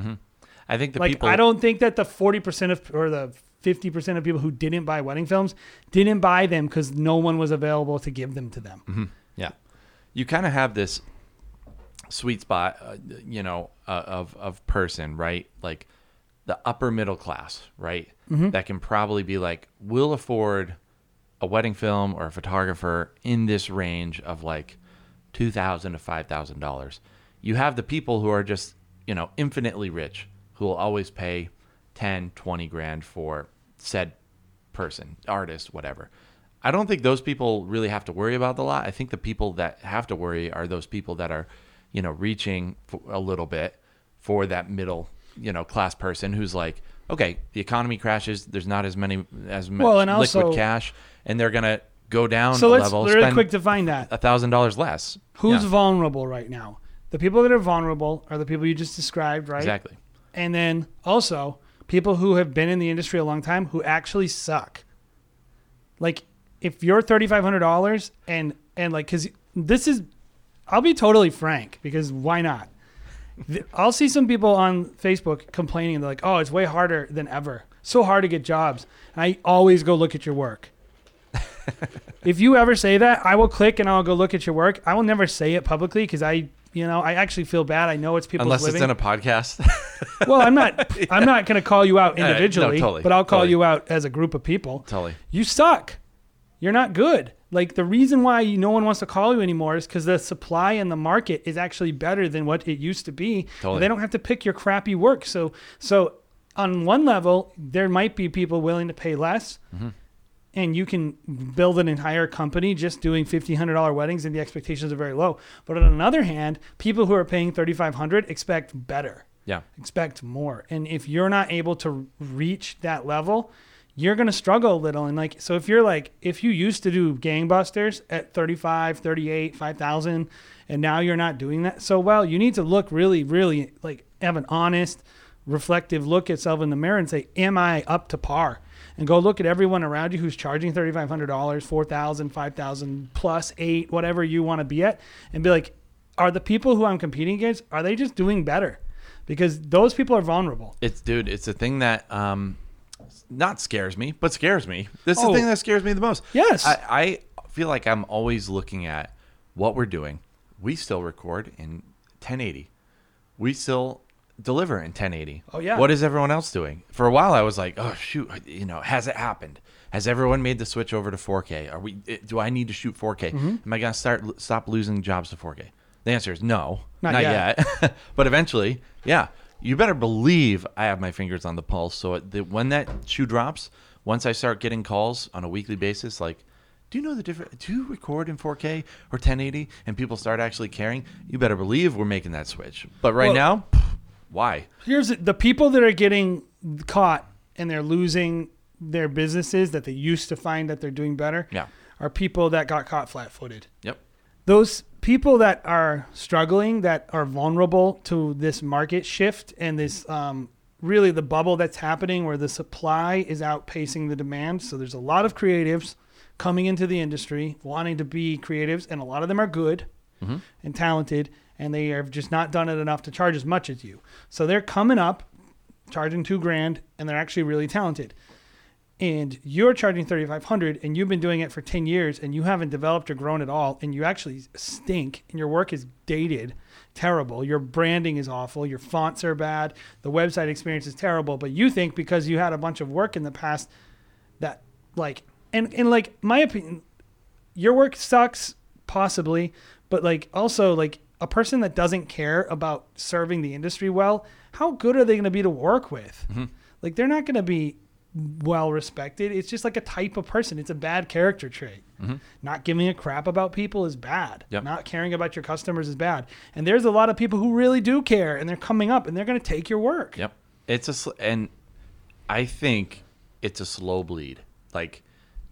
I think the like people. I don't think that the 40% of or the 50% of people who didn't buy wedding films didn't buy them cuz no one was available to give them to them. Mm-hmm. Yeah, you kind of have this sweet spot, uh, you know, uh, of of person, right? Like the upper middle class, right? Mm-hmm. That can probably be like, will afford a wedding film or a photographer in this range of like two thousand to five thousand dollars. You have the people who are just, you know, infinitely rich, who will always pay 10, 20 grand for said person, artist, whatever. I don't think those people really have to worry about the lot. I think the people that have to worry are those people that are, you know, reaching for a little bit for that middle, you know, class person who's like, okay, the economy crashes. There's not as many as much Well, and liquid also- cash, and they're gonna go down So a let's level, really quick define that. a thousand dollars less. Who's Yeah, vulnerable right now? The people that are vulnerable are the people you just described, right? exactly? And then also people who have been in the industry a long time who actually suck. Like if you're thirty five hundred dollars and and like because this is, I'll be totally frank because why not? I'll see some people on Facebook complaining. They're like, "Oh, it's way harder than ever. So hard to get jobs." And I always go look at your work. if you ever say that, I will click and I'll go look at your work. I will never say it publicly because I, you know, I actually feel bad. I know it's people Unless living. it's in a podcast. Well, I'm not. I'm not going to call you out Yeah, no, individually, totally, but I'll call totally. you out as a group of people. totally. You suck. You're not good. Like the reason why you, no one wants to call you anymore is because the supply in the market is actually better than what it used to be. Totally. They don't have to pick your crappy work. So, so on one level, there might be people willing to pay less, Mm-hmm. And you can build an entire company just doing fifteen hundred dollar weddings, and the expectations are very low. But on another hand, people who are paying thirty five hundred expect better Yeah. expect more. And if you're not able to reach that level, you're going to struggle a little. And like, so if you're like, if you used to do gangbusters at 35, 38, 5,000, and now you're not doing that so well, you need to look really, really like have an honest, reflective look at yourself in the mirror and say, am I up to par? And go look at everyone around you who's charging $3,500, $4,000, $5,000 plus eight, whatever you want to be at, and be like, are the people who I'm competing against, are they just doing better? Because those people are vulnerable. It's dude, it's a thing that um not scares me, but scares me. This is Oh. the thing that scares me the most. Yes. I, I feel like I'm always looking at what we're doing. We still record in 1080. We still deliver in 1080. Oh, yeah. What is everyone else doing? For a while I was like, "Oh shoot, you know, has it happened? Has everyone made the switch over to 4K? Are we eh, do I need to shoot 4K? Mm-hmm. Am I going to start stop losing jobs to 4K?" The answer is no. Not yet. yet. but eventually, yeah, you better believe I have my fingers on the pulse. So it, the, when that shoe drops, once I start getting calls on a weekly basis, like, do you know the difference? Do you record in 4K or 1080? And people start actually caring. You better believe we're making that switch. But right Well- now, why? Here's the- people that are getting caught and they're losing their businesses that they used to find that they're doing better Yeah. are people that got caught flat-footed. Yep. those people that are struggling, that are vulnerable to this market shift and this um, really the bubble that's happening where the supply is outpacing the demand. So there's a lot of creatives coming into the industry wanting to be creatives, and a lot of them are good and talented, and they have just not done it enough to charge as much as you. So they're coming up charging two grand, and they're actually really talented. And you're charging 3500 and you've been doing it for 10 years and you haven't developed or grown at all and you actually stink and your work is dated terrible. Your branding is awful. Your fonts are bad. The website experience is terrible. But you think because you had a bunch of work in the past that like and and like my opinion your work sucks possibly but like also like a person that doesn't care about serving the industry well how good are they going to be to work with? Mm-hmm. Like they're not going to be well respected. It's just like a type of person. It's a bad character trait. Mm-hmm. Not giving a crap about people is bad. Yep. not caring about your customers is bad. And there's a lot of people who really do care and they're coming up and they're going to take your work. Yep. It's a sl- and I think it's a slow bleed. Like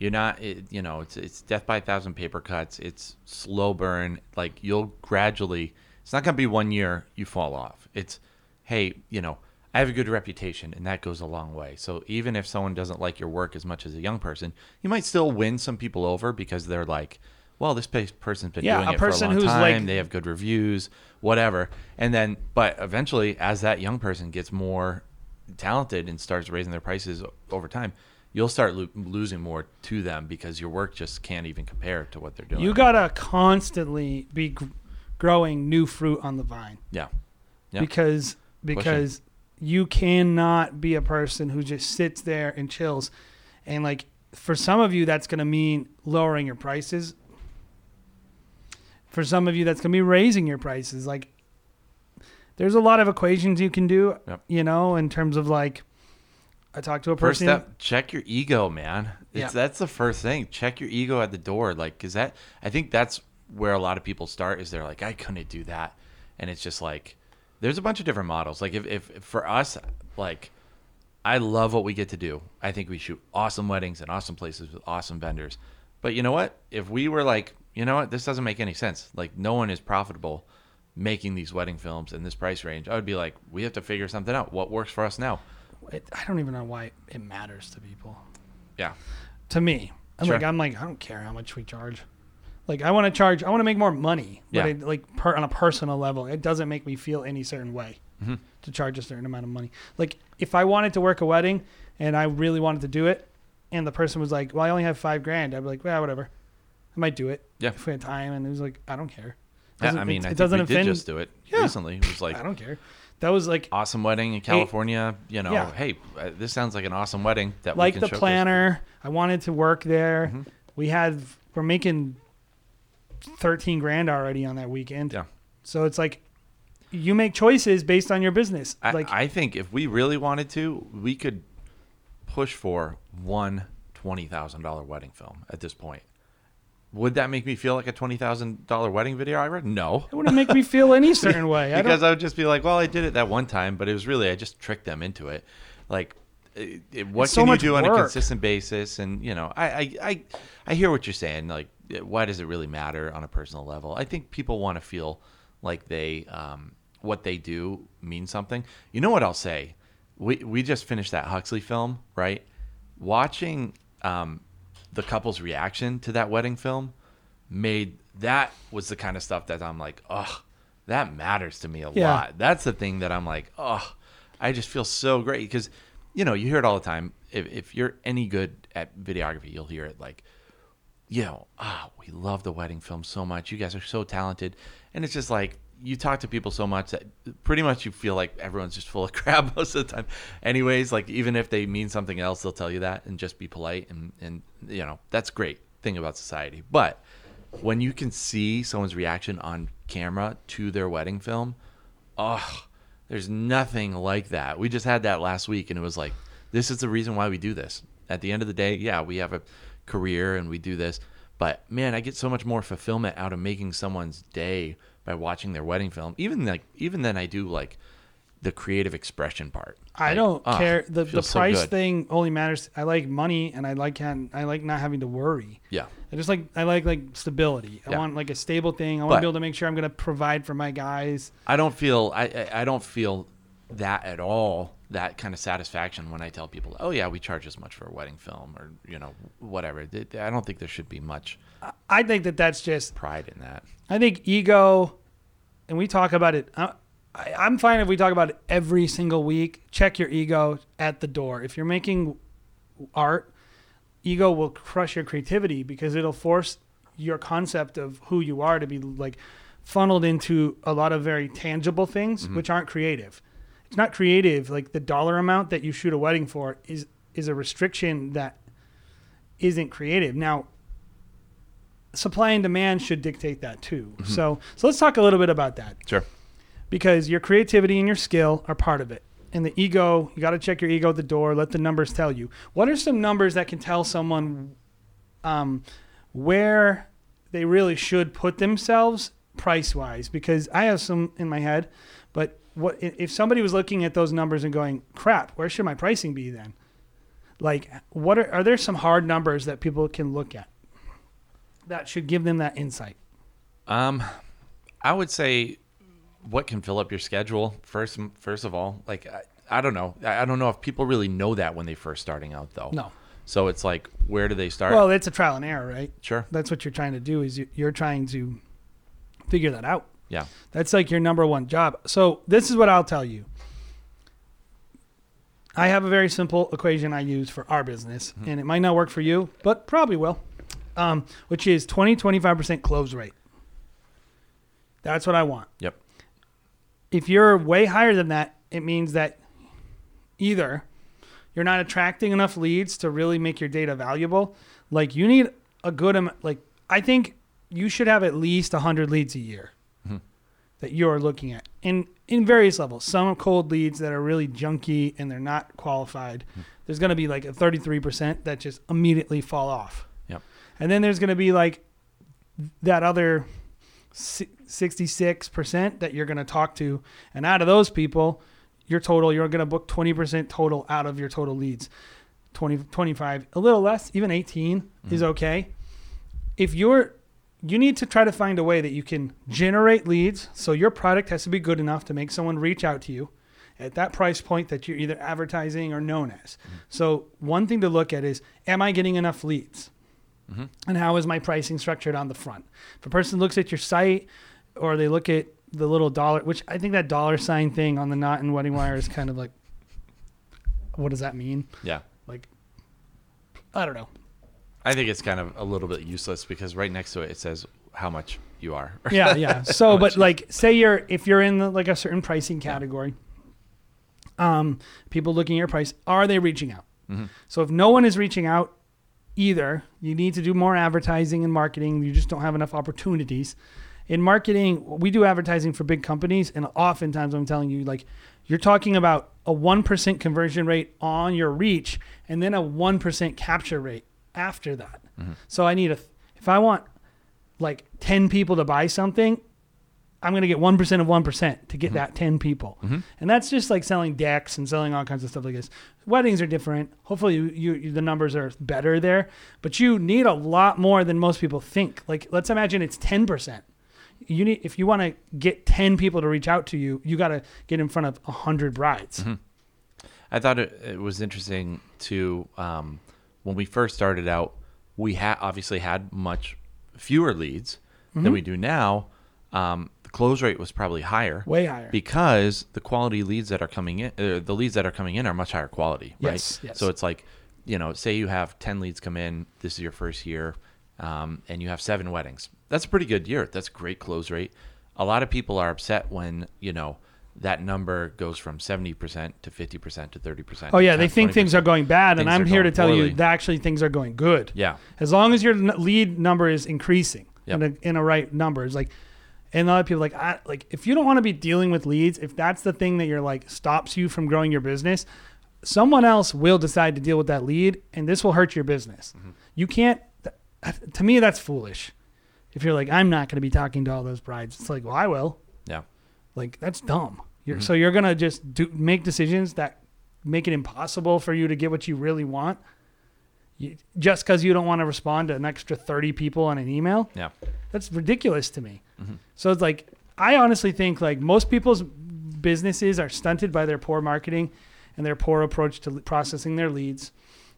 you're not, it, you know, it's it's death by a thousand paper cuts. It's slow burn. Like you'll gradually. It's not gonna be one year you fall off. It's hey, you know, I have a good reputation, and that goes a long way. So even if someone doesn't like your work as much as a young person, you might still win some people over because they're like. Well, this person's been Yeah, doing it for a person long who's time. like- they have good reviews, whatever. And then, but eventually, as that young person gets more talented and starts raising their prices over time, you'll start lo- losing more to them because your work just can't even compare to what they're doing. you gotta constantly be gr- growing new fruit on the vine yeah, Yeah. because because you cannot be a person who just sits there and chills and like for some of you that's going to mean lowering your prices for some of you that's going to be raising your prices like there's a lot of equations you can do Yep. you know in terms of like i talked to a First person step, check your ego, man. It's, Yeah. That's the first thing. Check your ego at the door. Like, cause that, I think that's where a lot of people start is they're like, I couldn't do that. And it's just like, there's a bunch of different models. Like if, if for us, like I love what we get to do. I think we shoot awesome weddings and awesome places with awesome vendors. But you know what? If we were like, you know what, this doesn't make any sense. Like no one is profitable making these wedding films in this price range. I would be like, we have to figure something out. What works for us now? It, i don't even know why it matters to people Yeah. to me i'm Sure. like i'm like i don't care how much we charge like i want to charge i want to make more money but Yeah. it, like per, on a personal level it doesn't make me feel any certain way Mm-hmm. to charge a certain amount of money like if i wanted to work a wedding and i really wanted to do it and the person was like well i only have five grand i'd be like well whatever i might do it Yeah. if we had time and it was like i don't care Yeah, I mean, it, I it doesn't offend did just do it Yeah. recently. It was like i don't care that was like awesome wedding in California. You know, Yeah. hey, uh, this sounds like an awesome wedding that like we can the showcase. planner. I wanted to work there. Mm-hmm. We had we're making thirteen grand already on that weekend. Yeah. So it's like you make choices based on your business. I, like I think if we really wanted to, we could push for one twenty thousand dollar wedding film at this point. Would that make me feel like a twenty thousand dollar wedding video? I read no, it wouldn't make me feel any certain way. I because I would just be like, well, I did it that one time, but it was really I just tricked them into it. Like, it, it- what It's so can you much do on a consistent basis? And you know, I, I I I hear what you're saying. Like, why does it really matter on a personal level? I think people want to feel like they um, what they do means something. You know what I'll say? We we just finished that Huxley film, right? watching um, the couple's reaction to that wedding film made that was the kind of stuff that I'm like, oh, that matters to me a Yeah. lot. That's the thing that I'm like, oh, I just feel so great because, you know, you hear it all the time. If, if you're any good at videography, you'll hear it like, you know, ah, we love the wedding film so much. You guys are so talented. And it's just like you talk to people so much that pretty much you feel like everyone's just full of crap most of the time. Anyways, like even if they mean something else, they'll tell you that and just be polite and and you know, that's great thing about society. But when you can see someone's reaction on camera to their wedding film, oh, there's nothing like that. We just had that last week and it was like this is the reason why we do this. At the end of the day, yeah, we have a career and we do this, but man, I get so much more fulfillment out of making someone's day by watching their wedding film. Even like even then I do like the creative expression part. I Like, don't ah, care. The the feels so price thing only matters. I like money, and I like having, I like not having to worry. Yeah. I just like I like like stability. I Yeah. want like a stable thing. I want But- to be able to make sure I'm going to provide for my guys. I don't feel I, I I don't feel that at all. That kind of satisfaction when I tell people, "Oh yeah, we charge as much for a wedding film," or you know, whatever. I don't think there should be much I think that that's just. pride in that. I think ego, and we talk about it. I, I, I'm fine if we talk about it every single week. Check your ego at the door. If you're making art, ego will crush your creativity because it'll force your concept of who you are to be like funneled into a lot of very tangible things mm-hmm. which aren't creative. It's not creative. Like the dollar amount that you shoot a wedding for is is a restriction that isn't creative. Now, supply and demand should dictate that too. So, so let's talk a little bit about that Sure. because your creativity and your skill are part of it. And the ego, you got to check your ego at the door. Let the numbers tell you. What are some numbers that can tell someone um, where they really should put themselves price wise? Because I have some in my head, but what if somebody was looking at those numbers and going, "Crap, where should my pricing be then?" Like, what are are there some hard numbers that people can look at that should give them that insight? Um, I would say what can fill up your schedule first. First of all, like I, I don't know. I I don't know if people really know that when they first starting out though. No. So it's like, where do they start? Well, it's a trial and error, right? sure. that's what you're trying to do is you- you're trying to figure that out Yeah. that's like your number one job so this is what i'll tell you i have a very simple equation i use for our business and it might not work for you but probably will um, which is 20 25% close rate that's what i want Yep. if you're way higher than that it means that either you're not attracting enough leads to really make your data valuable like you need a good amount like i think you should have at least 100 leads a year Mhm. that you're looking at in in various levels some cold leads that are really junky and they're not qualified there's going to be like a 33% that just immediately fall off. And then there's going to be like that other 66% that you're going to talk to. And out of those people your total you're going to book 20% total out of your total leads. 20 25 a little less even 18 is mm-hmm. okay. If you're you need to try to find a way that you can generate leads so your product has to be good enough to make someone reach out to you at that price point that you're either advertising or known as. Mm-hmm. So one thing to look at is am i getting enough leads and how is my pricing structured on the front? If a person looks at your site or they look at the little dollar which i think that dollar sign thing on the knot and wedding wire is kind of like what does that mean? Yeah. like i don't know. I think it's kind of a little bit useless because right next to it it says how much you are. yeah yeah. So but like say you're if you're in the, like a certain pricing category um people looking at your price are they reaching out? Mhm. so if no one is reaching out either. You need to do more advertising and marketing. You just don't have enough opportunities. In marketing we do advertising for big companies and oftentimes i'm telling you like you're talking about a 1% conversion rate on your reach and then a 1% capture rate after that. Mm-hmm. So i need a if i want like 10 people to buy something, I'm going to get 1% of 1% to get that 10 people. And that's just like selling decks and selling all kinds of stuff like this. Weddings are different. Hopefully, you, you, the numbers are better there, but you need a lot more than most people think. Like, let's imagine it's 10%. You need if you want to get 10 people to reach out to you, you got to get in front of 100 brides. I thought it, it was interesting to um, when we first started out, we had obviously had much fewer leads Mm-hmm. than we do now. Um, close rate was probably higher, Way higher. because the quality leads that are coming in, uh, the leads that are coming in are much higher quality, right? Yes, yes. So it's like, you know, say you have ten leads come in, this is your first year, um, and you have seven weddings. That's a pretty good year. That's a great close rate. A lot of people are upset when you know that number goes from seventy percent to fifty percent to thirty percent. Oh yeah, they think things are going bad, and I'm here to tell poorly. you that actually things are going good. Yeah, As long as your lead number is increasing Yep. in a in a right number, it's like, and a lot of people like, I, like if you don't want to be dealing with leads, if that's the thing that you're like stops you from growing your business, someone else will decide to deal with that lead, and this will hurt your business. Mm-hmm. You can't. th- To me, that's foolish. If you're like, I'm not going to be talking to all those brides, it's like, well, I will. yeah, Like that's dumb. You're, Mm-hmm. So you're gonna just do make decisions that make it impossible for you to get what you really want, you, just because you don't want to respond to an extra thirty people on an email. yeah, That's ridiculous to me. Mm-hmm. So it's like I honestly think like most people's businesses are stunted by their poor marketing and their poor approach to processing their leads,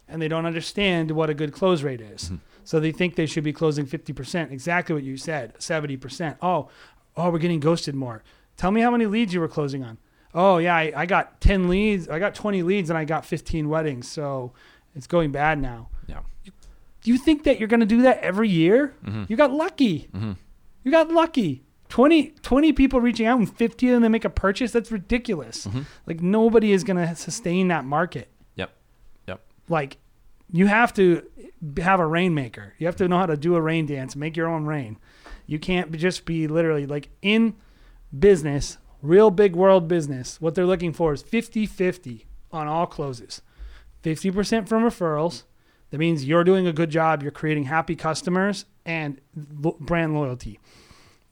and they don't understand what a good close rate is. Mm-hmm. So they think they should be closing fifty percent, exactly what you said, seventy percent. Oh, oh, we're getting ghosted more. Tell me how many leads you were closing on. Oh yeah, I, I got ten leads. I got twenty leads, and I got fifteen weddings. So it's going bad now. Yeah, Do you think that you're going to do that every year? Mm-hmm. You got lucky. You got lucky. 20, 20 people reaching out and 50 of them make a purchase. That's ridiculous. Mm-hmm. Like nobody is going to sustain that market. yep, yep, Like you have to have a rainmaker. You have to know how to do a rain dance, make your own rain. You can't just be literally like in business, real big world business. What they're looking for is 50 50 on all closes 50% from referrals. That means you're doing a good job. You're creating happy customers and lo- brand loyalty.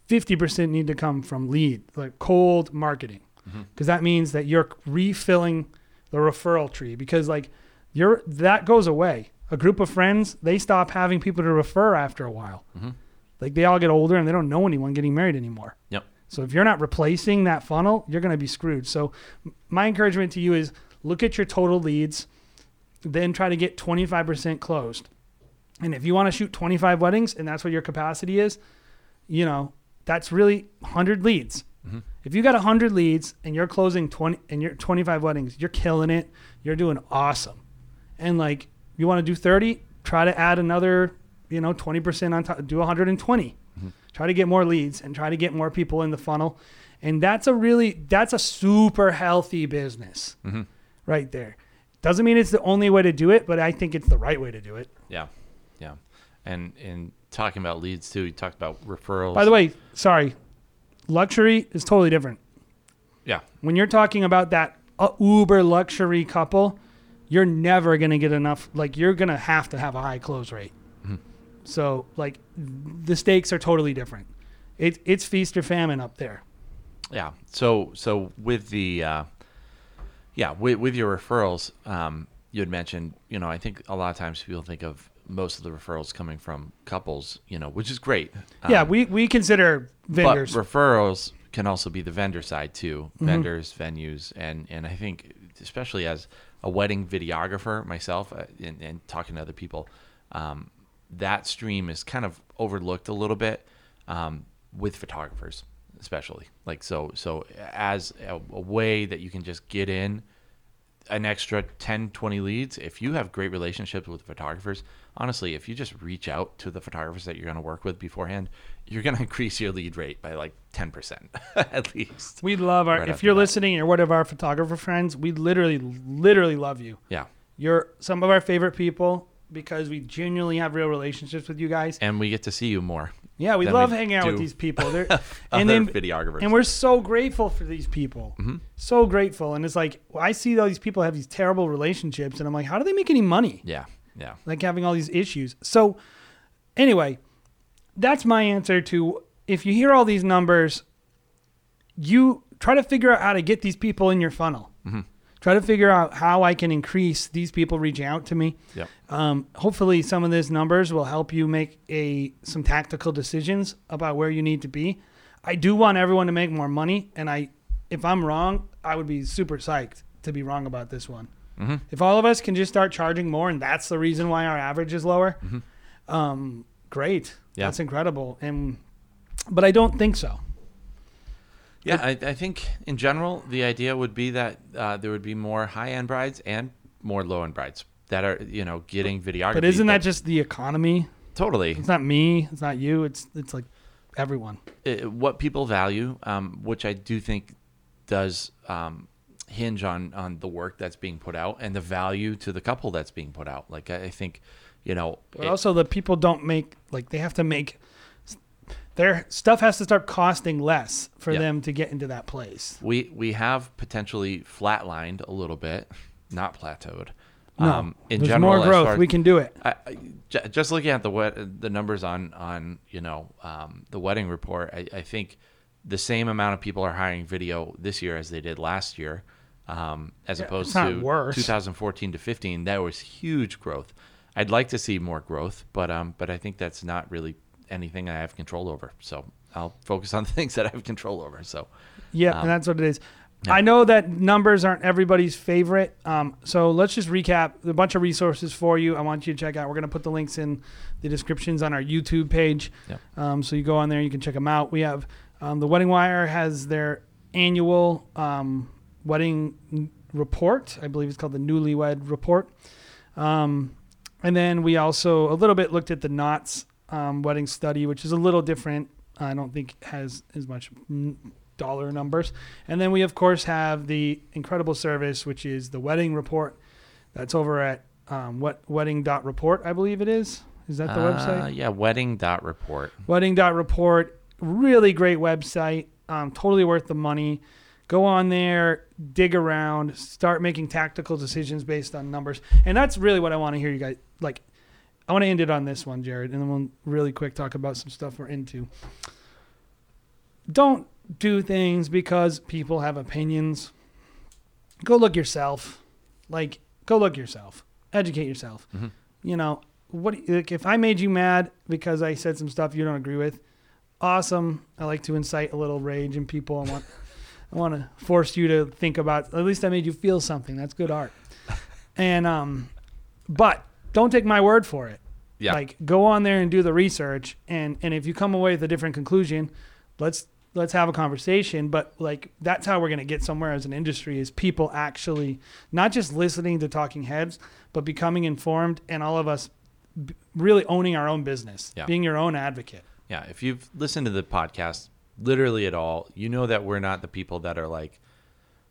50% need to come from lead, like cold marketing. Mm-hmm. Because that means that you're refilling the referral tree because like you're that goes away. A group of friends, they stop having people to refer after a while. Mm-hmm. Like they all get older and they don't know anyone getting married anymore. yep, So if you're not replacing that funnel, you're going to be screwed. So my encouragement to you is look at your total leads, then try to get 25% closed. And if you want to shoot 25 weddings and that's what your capacity is, you know, that's really 100 leads. Mm-hmm. If you got 100 leads and you're closing 20 and you're 25 weddings, you're killing it. You're doing awesome. And like you want to do 30, try to add another, you know, 20% on top, do 120. Mm-hmm. Try to get more leads and try to get more people in the funnel. And that's a really that's a super healthy business. Mm-hmm. Right there. Doesn't mean it's the only way to do it, but I think it's the right way to do it. yeah, yeah. And in talking about leads too, you talked about referrals. By the way, sorry. Luxury is totally different. yeah, when you're talking about that uh, uber luxury couple, you're never going to get enough. Like, you're going to have to have a high close rate. So, like, the stakes are totally different. It, it's feast or famine up there. Yeah. So so with the uh, yeah with with your referrals, um, you had mentioned you know I think a lot of times people think of most of the referrals coming from couples, you know, which is great. yeah, Um, we, we consider vendors. But referrals can also be the vendor side too, vendors, venues, and and I think especially as a wedding videographer myself, uh, and, and talking to other people, um, that stream is kind of overlooked a little bit um, with photographers, especially like so so as a, a way that you can just get in an extra 10 20 leads if you have great relationships with photographers honestly if you just reach out to the photographers that you're going to work with beforehand you're going to increase your lead rate by like 10% at least we love our, right if you're that. listening, you're one of our photographer friends, we literally, literally love you. yeah You're some of our favorite people because we genuinely have real relationships with you guys. and we get to see you more Yeah, we love we hanging out with these people. They're, and then videographers And we're so grateful for these people. Mm-hmm. So grateful. And it's like, I see all these people have these terrible relationships, and I'm like, how do they make any money? yeah yeah Like having all these issues. So, anyway, that's my answer to if you hear all these numbers, you try to figure out how to get these people in your funnel. Mm-hmm. Try to figure out how I can increase these people reaching out to me. Yep. Um, hopefully, some of these numbers will help you make a some tactical decisions about where you need to be. I do want everyone to make more money, and I, if I'm wrong, I would be super psyched to be wrong about this one. hmm If all of us can just start charging more, and that's the reason why our average is lower, Mhm. um, great. Yeah. That's incredible. And but I don't think so. Yeah, I, I think in general the idea would be that uh, there would be more high-end brides and more low-end brides that are you know getting videography. But isn't that just the economy? totally It's not me. It's not you. It's it's like everyone. uh, what people value, um, which I do think does um, hinge on on the work that's being put out and the value to the couple that's being put out. Like I, I think, you know, But it- also the people don't make like they have to make their stuff has to start costing less for Yeah. them to get into that place. we we have potentially flatlined a little bit, not plateaued. No, um, in there's general, more growth. far we can do it. I, I- just looking at the wet, the numbers on on you know um, the wedding report, I, I think the same amount of people are hiring video this year as they did last year, um, as Yeah, opposed to worse. 2014 to 15. That was huge growth. I'd like to see more growth, but um, but I think that's not really anything I have control over. So I'll focus on things that I have control over. So Yeah, Um, and that's what it is. yeah. I know that numbers aren't everybody's favorite. Um, so let's just recap a bunch of resources for you. I want you to check out. We're going to put the links in the descriptions on our YouTube page. Yep. Um, so you go on there, you can check them out. We have um, the Wedding Wire has their annual um, wedding report. I believe it's called the Newlywed Report. Um, and then we also a little bit looked at the Knot's um, wedding study, which is a little different. I don't think has as much dollar numbers. And then we of course have the incredible service, which is the wedding report. That's over at um, what report I believe it is. Is that the uh, website? yeah, wedding dot report. Wedding dot report, really great website. Um, totally worth the money. Go on there, dig around, start making tactical decisions based on numbers. And that's really what I want to hear you guys like. I want to end it on this one, Jared, and then we'll really quick talk about some stuff we're into. Don't do things because people have opinions. Go look yourself. Like, go look yourself. Educate yourself. Mhm. You know, what like if I made you mad because I said some stuff you don't agree with, awesome. I like to incite a little rage in people. I want I want to force you to think about at least I made you feel something. That's good art. And um but don't take my word for it. Yeah. Like go on there and do the research and and if you come away with a different conclusion, let's let's have a conversation, but like that's how we're going to get somewhere as an industry is people actually not just listening to talking heads, but becoming informed and all of us b- really owning our own business, Yeah. being your own advocate. Yeah, if you've listened to the podcast literally at all, you know that we're not the people that are like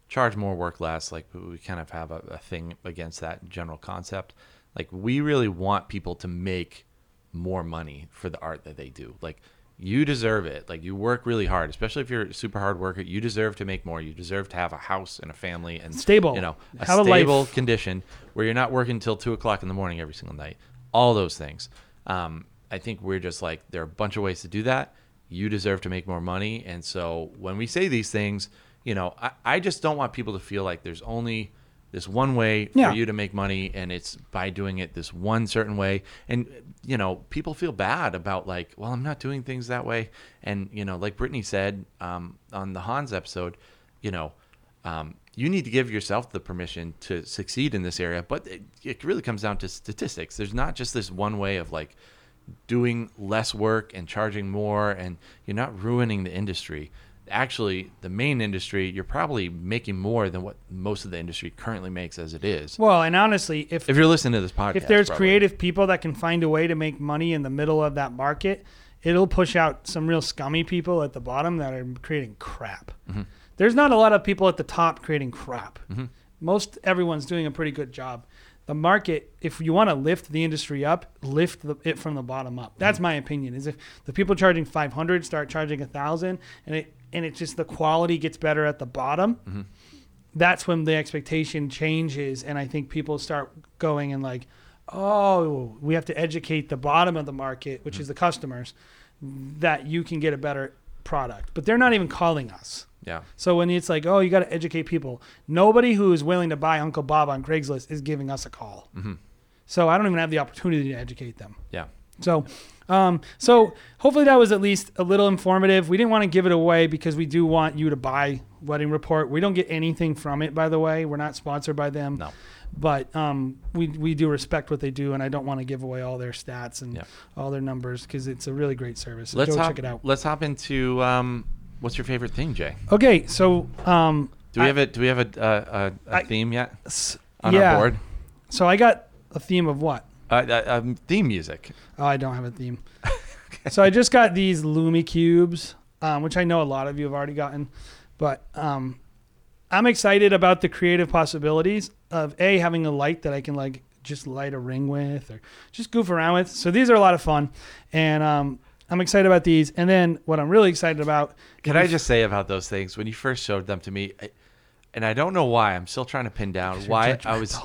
charge more, work less. Like we kind of have a, a thing against that general concept. Like we really want people to make more money for the art that they do. Like you deserve it. Like you work really hard, especially if you're a super hard worker. You deserve to make more. You deserve to have a house and a family and Stable. You know, a Have a life. stable condition where you're not working until two o'clock in the morning every single night. All those things. Um, I think we're just like there are a bunch of ways to do that. You deserve to make more money, and so when we say these things, you know, I, I just don't want people to feel like there's only this one way Yeah. for you to make money, and it's by doing it this one certain way. And you know, people feel bad about like, well, I'm not doing things that way. And you know, like Brittany said um, on the Hans episode, you know, um, you need to give yourself the permission to succeed in this area. But it, it really comes down to statistics. There's not just this one way of like doing less work and charging more, and you're not ruining the industry. Actually, the main industry, you're probably making more than what most of the industry currently makes as it is. Well, and honestly, if If you're listening to this podcast, if there's probably. creative people that can find a way to make money in the middle of that market, it'll push out some real scummy people at the bottom that are creating crap. Mm-hmm. There's not a lot of people at the top creating crap. Most everyone's doing a pretty good job. The market, if you want to lift the industry up, lift the, it from the bottom up. That's Mm-hmm. my opinion. Is if the people charging 500 start charging a thousand, and it and it's just the quality gets better at the bottom Mm-hmm. that's when the expectation changes and i think people start going and like oh we have to educate the bottom of the market which is the customers that you can get a better product. But they're not even calling us. Yeah, so when it's like oh you got to educate people nobody who is willing to buy uncle bob on craigslist is giving us a call. Mhm. so i don't even have the opportunity to educate them. Yeah, so, um, so hopefully that was at least a little informative. We didn't want to give it away because we do want you to buy Wedding Report. We don't get anything from it, by the way. We're not sponsored by them. No. But um, we we do respect what they do, and I don't want to give away all their stats and Yeah. all their numbers because it's a really great service. So Let's go hop, check it out. Let's hop into um, what's your favorite thing, Jay? Okay, so um, Do we I- have a Do we have a a, a, a I- theme yet on yeah. our board? So I got a theme of what? Uh, uh, um, theme music. Oh, I don't have a theme. So I just got these Lume Cubes, um, which I know a lot of you have already gotten, but um, I'm excited about the creative possibilities of a having a light that I can like just light a ring with or just goof around with. So these are a lot of fun, and um, I'm excited about these. And then what I'm really excited about. Can I just say about those things when you first showed them to me, I, and I don't know why. I'm still trying to pin down why I was.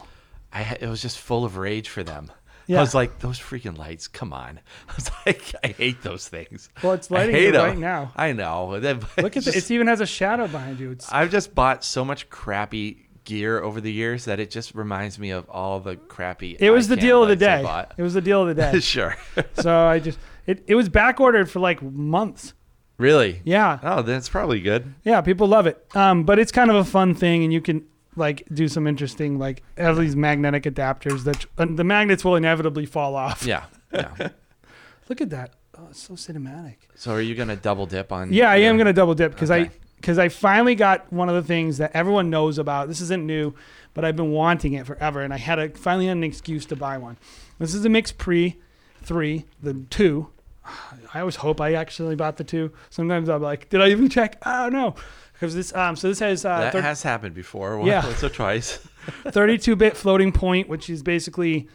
I it was just full of rage for them. Yeah. I was like, those freaking lights, come on. I was like, I hate those things. Well, it's lighting hate right now. I know. Look at it. It even has a shadow behind you. It's I've just bought so much crappy gear over the years that it just reminds me of all the crappy. it was the deal of the day. It was the deal of the day. sure. so I just it, it was back ordered for like months. really? Yeah. Oh, that's probably good. Yeah, people love it. Um, but it's kind of a fun thing, and you can like do some interesting like have these magnetic adapters that and the magnets will inevitably fall off. Yeah. Yeah. Look at that. Oh, it's so cinematic. so are you gonna double dip on? Yeah, I am gonna double dip because I because I finally got one of the things that everyone knows about. This isn't new, but I've been wanting it forever, and I had a finally had an excuse to buy one. This is a MixPre three, the two. I always hope I actually bought the two. Sometimes I'm like, did I even check? Oh no, because this um so this has uh, That thir- has happened before. Yeah. Once or twice. 32 bit floating point, which is basically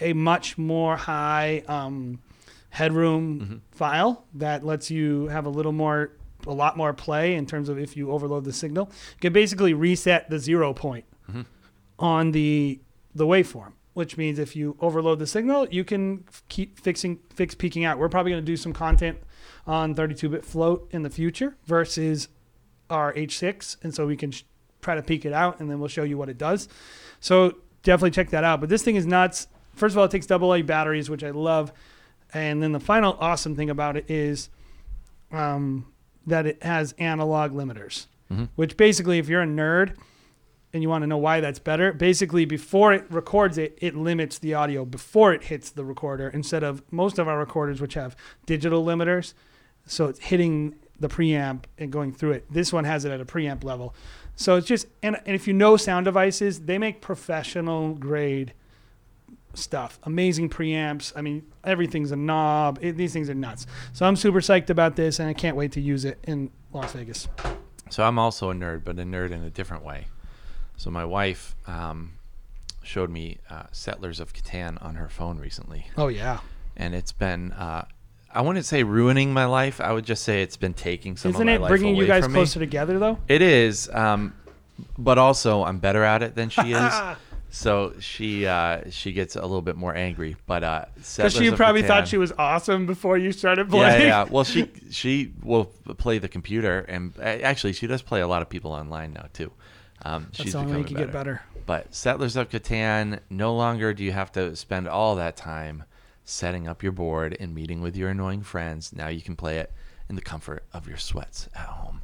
a much more high um, headroom Mm-hmm. file that lets you have a little more, a lot more play in terms of if you overload the signal. You can basically reset the zero point Mm-hmm. on the the waveform. Which means if you overload the signal, you can keep fixing fix peaking out. We're probably going to do some content on 32-bit float in the future versus our H6, and so we can sh- try to peek it out, and then we'll show you what it does. So definitely check that out. But this thing is nuts. First of all, it takes AA batteries, which I love, and then the final awesome thing about it is um, that it has analog limiters, Mhm. which basically, if you're a nerd and you want to know why that's better, basically before it records it, it limits the audio before it hits the recorder instead of most of our recorders, which have digital limiters. So it's hitting the preamp and going through it. This one has it at a preamp level. So it's just, and, and if you know sound devices, they make professional grade stuff. Amazing preamps. I mean, everything's a knob. It, these things are nuts. So I'm super psyched about this, and I can't wait to use it in Las Vegas. So I'm also a nerd, but a nerd in a different way. So my wife um, showed me uh, Settlers of Catan on her phone recently, Oh yeah, and it's been. Uh, I wouldn't say ruining my life. I would just say it's been taking some isn't of my it bringing you guys from me. closer together though? It is, um, but also I'm better at it than she is. so she uh, she gets a little bit more angry. But uh, Because she probably thought she was awesome before you started playing. yeah. yeah. Well, she she will play the computer, and uh, actually she does play a lot of people online now too. Um, That's she's only becoming you can get better. But Settlers of Catan, no longer do you have to spend all that time setting up your board and meeting with your annoying friends. Now you can play it in the comfort of your sweats at home.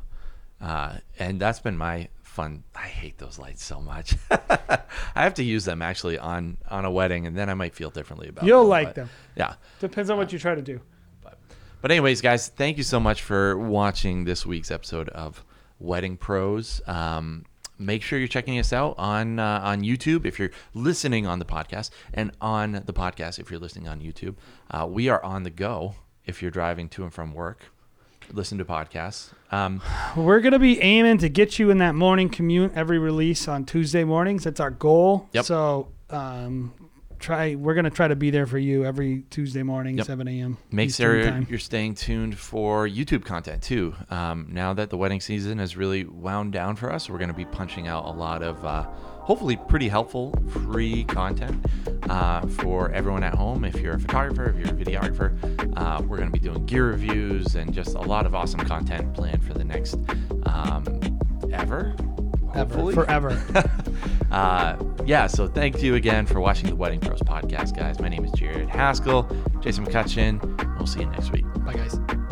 Uh, and that's been my fun. I hate those lights so much. I have to use them actually on on a wedding, and then I might feel differently about You'll them. like but- them. Yeah. Depends on what you try to do. But, but anyways, guys, thank you so much for watching this week's episode of Wedding Pros. Um, make sure you're checking us out on uh, on YouTube if you're listening on the podcast, and on the podcast if you're listening on YouTube. Uh, we are on the go if you're driving to and from work. Listen to podcasts. Um, We're gonna be aiming to get you in that morning commute every release on Tuesday mornings. That's our goal. Yep. So um, try. We're gonna try to be there for you every Tuesday morning, Yep. 7 a.m. Make sure you're staying tuned for YouTube content too. Um, now that the wedding season has really wound down for us, we're going to be punching out a lot of uh, hopefully pretty helpful free content uh, for everyone at home. If you're a photographer, if you're a videographer, uh, we're going to be doing gear reviews and just a lot of awesome content planned for the next um, ever. Hopefully. forever. Uh, yeah, so thank you again for watching the Wedding Pros podcast, guys. My name is Jared Haskell, Jason McCutcheon. We'll see you next week. Bye, guys.